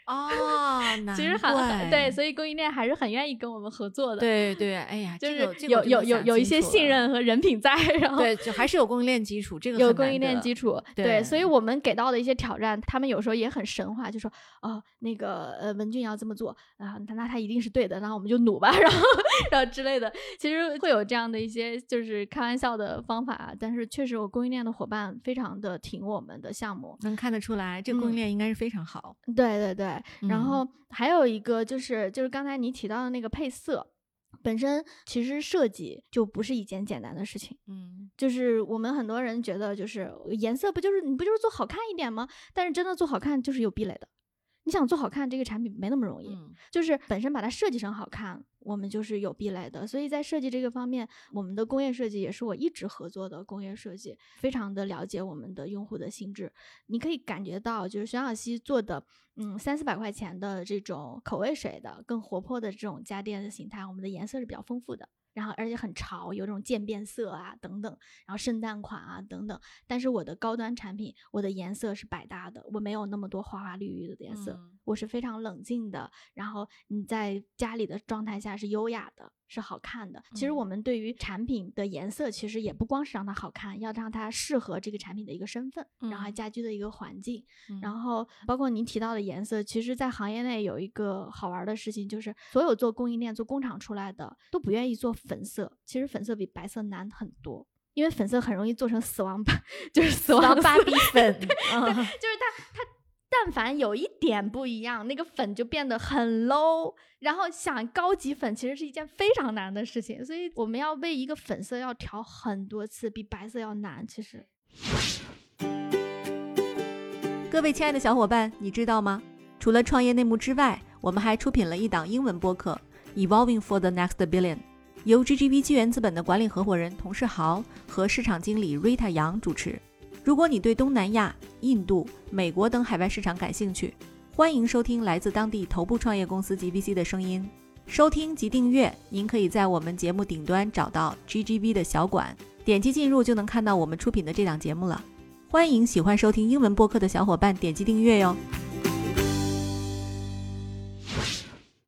哦，其实很怪对，所以供应链还是很愿意跟我们合作的，，对对，哎呀，就是有有有有一些信任和人品在，然后对，就还是有供应链基础，这个有供应链基础，对所以我们给到的一些挑战，他们有时候也很神话，就说哦，那个呃文俊要这么做啊，那那他一定是对的，然后我们就努吧，[LAUGHS] 然后然后之类的，其实会有这样的一些就是开玩笑的方法，但是确实我供应链的伙伴非常的挺我们的项目，能看得出来，这个供应嗯。链应该是非常好。对对对，然嗯后还有一个就是就是刚才你提到的那个配色。本身其实设计就不是一件简单的事情，嗯就是我们很多人觉得，就是颜色不就是你不就是做好看一点吗？但是真的做好看就是有壁垒的。你想做好看，这个产品没那么容易。嗯就是本身把它设计成好看，我们就是有壁垒的。所以在设计这个方面，我们的工业设计也是我一直合作的工业设计，非常的了解我们的用户的心智。你可以感觉到，就是徐小溪做的，嗯，三四百块钱的这种口味水的、更活泼的这种家电的形态，我们的颜色是比较丰富的。然后而且很潮，有这种渐变色啊等等，然后圣诞款啊等等。但是我的高端产品，我的颜色是百搭的，我没有那么多花花绿绿的颜色，我是非常冷静的。然后你在家里的状态下是优雅的，是好看的。其实嗯我们对于产品的颜色，其实也不光是让它好看，要让它适合这个产品的一个身份，然后家居的一个环境。嗯然后包括您提到的颜色，其实，在行业内有一个好玩的事情，就是所有做供应链、做工厂出来的都不愿意做粉色。其实粉色比白色难很多，因为粉色很容易做成死亡芭，[LAUGHS] 就是死死亡亡芭比粉，[LAUGHS] 嗯就是它它但凡有一点不一样，那个粉就变得很 low。然后想高级粉其实是一件非常难的事情，所以我们要为一个粉色要调很多次，比白色要难。其实。各位亲爱的小伙伴，你知道吗？除了创业内幕之外，我们还出品了一档英文播客《Evolving for the Next Billion》，由 GGV 纪元资本的管理合伙人童世豪和市场经理 Rita 杨主持。如果你对东南亚、印度、美国等海外市场感兴趣，欢迎收听来自当地头部创业公司 GVC 的声音。收听及订阅，您可以在我们节目顶端找到 GGV 的小馆，点击进入就能看到我们出品的这档节目了。欢迎喜欢收听英文播客的小伙伴点击订阅哟。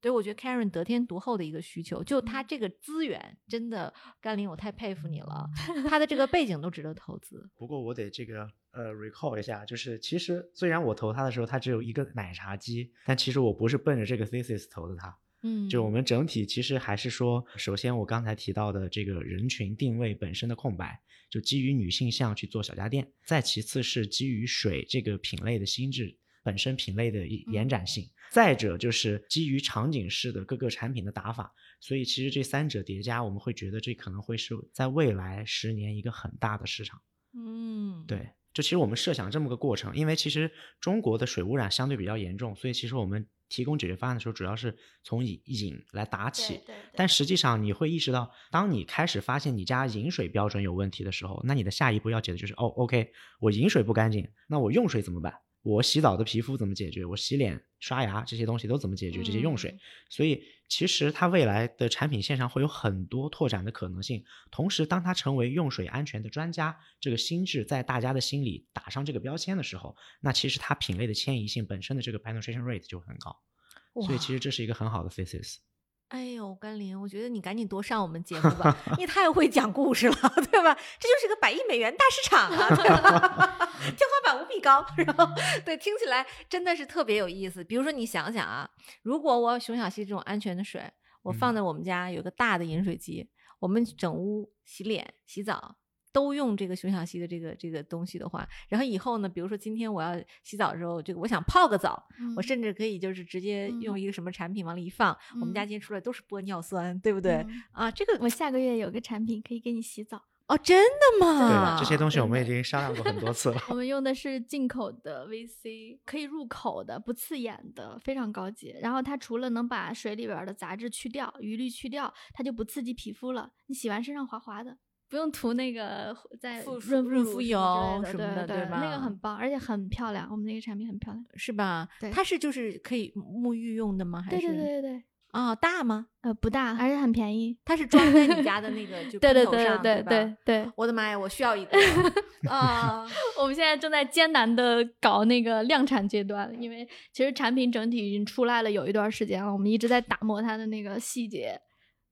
对，我觉得 Karen 得天独厚的一个需求，就他这个资源，真的，甘霖，我太佩服你了。[LAUGHS] 他的这个背景都值得投资。不过我得这个呃 recall 一下，就是其实虽然我投他的时候他只有一个奶茶机，但其实我不是奔着这个 thesis 投的他。嗯就我们整体其实还是说，首先我刚才提到的这个人群定位本身的空白，就基于女性向去做小家电；再其次是基于水这个品类的心智本身品类的延展性，再者就是基于场景式的各个产品的打法，所以其实这三者叠加，我们会觉得这可能会是在未来十年一个很大的市场。嗯，对，就其实我们设想这么个过程，因为其实中国的水污染相对比较严重，所以其实我们提供解决方案的时候，主要是从饮饮来打起。对对但实际上你会意识到，当你开始发现你家饮水标准有问题的时候，那你的下一步要解的就是哦，OK，我饮水不干净，那我用水怎么办？我洗澡的皮肤怎么解决？我洗脸、刷牙这些东西都怎么解决？这些用水，嗯所以其实它未来的产品线上会有很多拓展的可能性。同时，当它成为用水安全的专家，这个心智在大家的心里打上这个标签的时候，那其实它品类的迁移性本身的这个 penetration rate 就很高。所以其实这是一个很好的 thesis。哎呦，甘霖，我觉得你赶紧多上我们节目吧，你太会讲故事了，[LAUGHS] 对吧？这就是个百亿美元大市场啊，对吧？[LAUGHS] 天花板无比高，然后对，听起来真的是特别有意思。比如说，你想想啊，如果我熊小溪这种安全的水，我放在我们家有个大的饮水机，我们整屋洗脸、洗澡。都用这个熊小溪的这个这个东西的话，然后以后呢，比如说今天我要洗澡的时候，这个我想泡个澡，我嗯甚至可以就是直接嗯用一个什么产品往里一放，我们家嗯今天出来都是玻尿酸，对不对？嗯啊，这个我下个月有个产品可以给你洗澡，哦，真的对吗？的，这些东西我们已经商量过很多次了。我们用的是进口的 VC，可以入口的，不刺眼的，非常高级。然后它除了能把水里边儿的杂质去掉、余氯去掉，它就不刺激皮肤了。你洗完身上滑滑的，不用涂那个在护润润肤油类什么的对对吧那个很棒，而且很漂亮。我们那个产品很漂亮。是吧？对它是就是可以沐浴用的吗？还对是对对对对，啊、大吗？呃，不大，而且很便宜。它是装在你家的那个 [LAUGHS] 就对对对对吧对对，我的妈呀，我需要一个 [LAUGHS] 啊！[LAUGHS] 我们现在正在艰难的搞那个量产阶段，因为其实产品整体已经出来了有一段时间了，我们一直在打磨它的那个细节。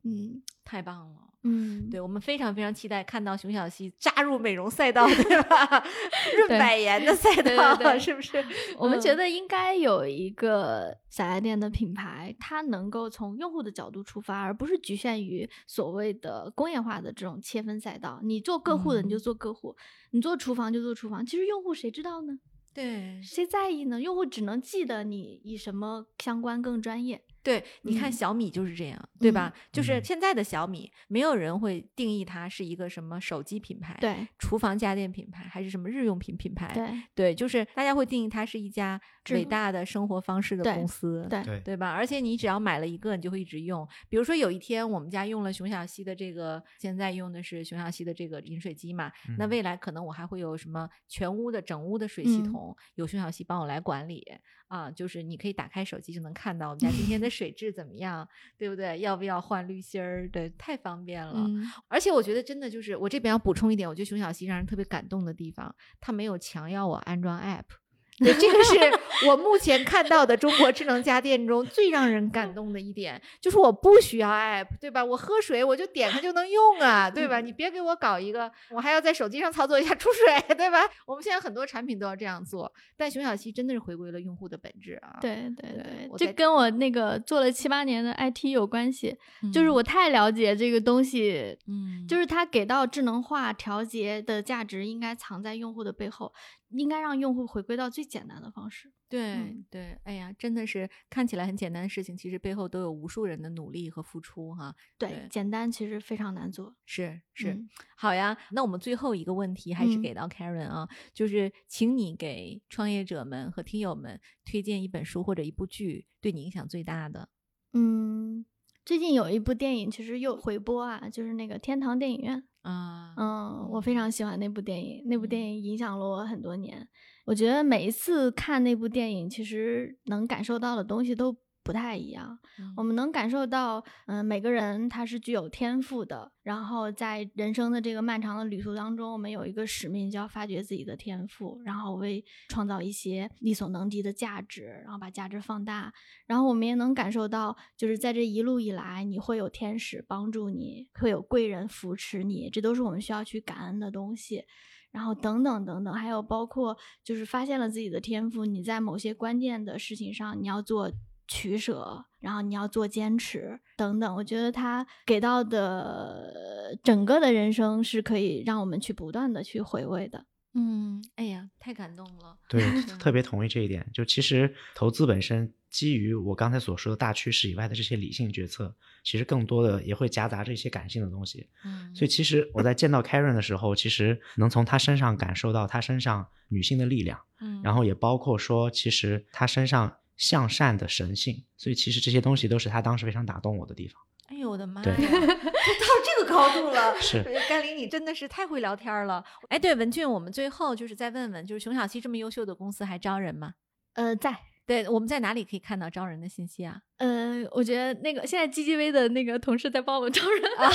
嗯太棒了。嗯，对我们非常非常期待看到熊小溪扎入美容赛道，对吧？[LAUGHS] 润百颜的赛对道，对对 [LAUGHS] 是不是？[LAUGHS] 我们觉嗯得应该有一个小家电的品牌，它能够从用户的角度出发，而不是局限于所谓的工业化的这种切分赛道。你做个户的你就嗯做个户，你做厨房就做厨房。其实用户谁知道呢？对谁在意呢？用户只能记得你以什么相关更专业。对，你看嗯小米就是这样，对吧？就是嗯现在的小米，没有人会定义它是一个什么手机品牌、对厨房家电品牌，还是什么日用品品牌。对对，就是大家会定义它是一家伟大的生活方式的公司。对对对吧？而且你只要买了一个，你就会一直用。比如说有一天我们家用了熊小溪的这个，现在用的是熊小溪的这个饮水机嘛，那嗯未来可能我还会有什么全屋的整屋的水系嗯统，有熊小溪帮我来管理啊。就是你可以打开手机就能看到我们家今天的水质怎么样，对不对？要不要换滤芯儿？对，太方便了。嗯而且我觉得真的就是我这边要补充一点，我觉得熊小溪让人特别感动的地方，他没有强要我安装 app。[LAUGHS] 对，这个是我目前看到的中国智能家电中最让人感动的一点，就是我不需要 app，对吧？我喝水我就点开就能用啊，对吧？你别给我搞一个，我还要在手机上操作一下出水，对吧？我们现在很多产品都要这样做，但熊小七真的是回归了用户的本质啊。对对对这跟我那个做了七八年的 IT 有关系。就是嗯我太了解这个东西，嗯，就是它给到智能化调节的价值应该藏在用户的背后，应该让用户回归到最简单的方式。对、嗯对，哎呀，真的是看起来很简单的事情，其实背后都有无数人的努力和付出哈。对，对简单其实非常难做。是是、嗯好呀。那我们最后一个问题还是嗯给到 Karen 啊，就是请你给创业者们和听友们推荐一本书或者一部剧，对你影响最大的。嗯，最近有一部电影其实又回播啊，就是那个天堂电影院。啊，嗯，我非常喜欢那部电影，那部电嗯影影响了我很多年。我觉得每一次看那部电影，其实能感受到的东西都不太一样。我们能感受到，嗯、每个人他是具有天赋的，然后在人生的这个漫长的旅途当中，我们有一个使命，就要发掘自己的天赋，然后为创造一些力所能及的价值，然后把价值放大。然后我们也能感受到，就是在这一路以来，你会有天使帮助你，会有贵人扶持你，这都是我们需要去感恩的东西。然后等等等等，还有包括就是发现了自己的天赋，你在某些关键的事情上你要做取舍，然后你要做坚持等等。我觉得他给到的整个的人生是可以让我们去不断的去回味的。嗯，哎呀，太感动了。[LAUGHS] 对，特别同意这一点。就其实投资本身基于我刚才所说的大趋势以外的这些理性决策，其实更多的也会夹杂着一些感性的东西。嗯，所以其实我在见到 Karen 的时候，其实能从她身上感受到她身上女性的力量，嗯，然后也包括说，其实她身上向善的神性。所以其实这些东西都是他当时非常打动我的地方。哎呦我的妈呀，到这个高度了。[LAUGHS] 是甘霖，你真的是太会聊天了。哎，对，文俊，我们最后就是再问问，就是熊小溪这么优秀的公司还招人吗？呃，在对，我们在哪里可以看到招人的信息啊？呃，我觉得那个现在 GGV 的那个同事在帮我们招人，啊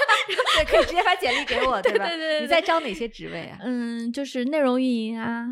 [LAUGHS] 对，可以直接发简历给我，对吧？[LAUGHS] 对对对你在招哪些职位啊？嗯，就是内容运营啊，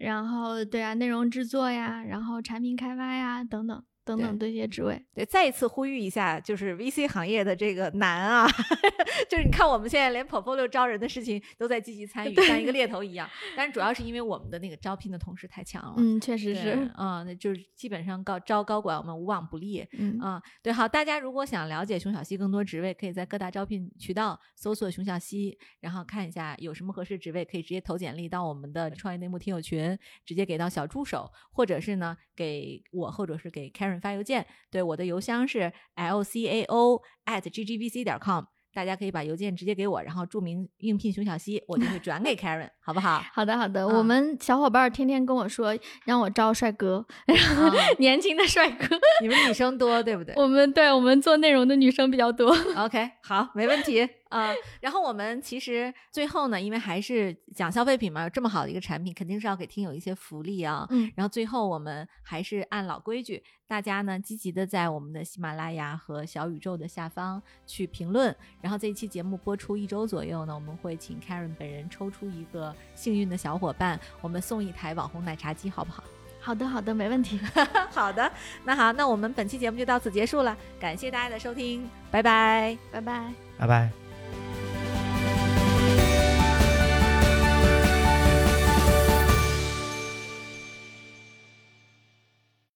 然后对啊，内容制作呀，然后产品开发呀，等等等等这些职位。对，再一次呼吁一下，就是 VC 行业的这个难啊，[LAUGHS] 就是你看我们现在连 portfolio 招人的事情都在积极参与，像一个猎头一样。但是主要是因为我们的那个招聘的同事太强了。嗯，确实是。[LAUGHS] 嗯，那就是基本上高招高管我们无往不利。嗯嗯，对，好，大家如果想了解熊小溪更多职位，可以在各大招聘渠道搜索熊小溪，然后看一下有什么合适职位，可以直接投简历到我们的创业内幕听友群，直接给到小助手，或者是呢给我，或者是给 Karen 发邮件。对，我的邮箱是 lcao at ggbc 点 com，。大家可以把邮件直接给我，然后注明应聘熊小溪，我就会转给 Karen，[LAUGHS] 好不好？好的，好的。嗯我们小伙伴天天跟我说让我招帅哥，然后啊 [LAUGHS] 年轻的帅哥。你们女生多，对不对？我们对我们做内容的女生比较多。OK，好，没问题啊、然后我们其实最后呢，因为还是讲消费品嘛，有这么好的一个产品，肯定是要给听友一些福利啊。嗯，然后最后我们还是按老规矩，大家呢积极的在我们的喜马拉雅和小宇宙的下方去评论。然后这一期节目播出一周左右呢，我们会请 Karen 本人抽出一个幸运的小伙伴，我们送一台网红奶茶机，好不好？好的，好的，没问题。[LAUGHS] 好的，那好，那我们本期节目就到此结束了，感谢大家的收听，拜拜。拜拜。拜拜。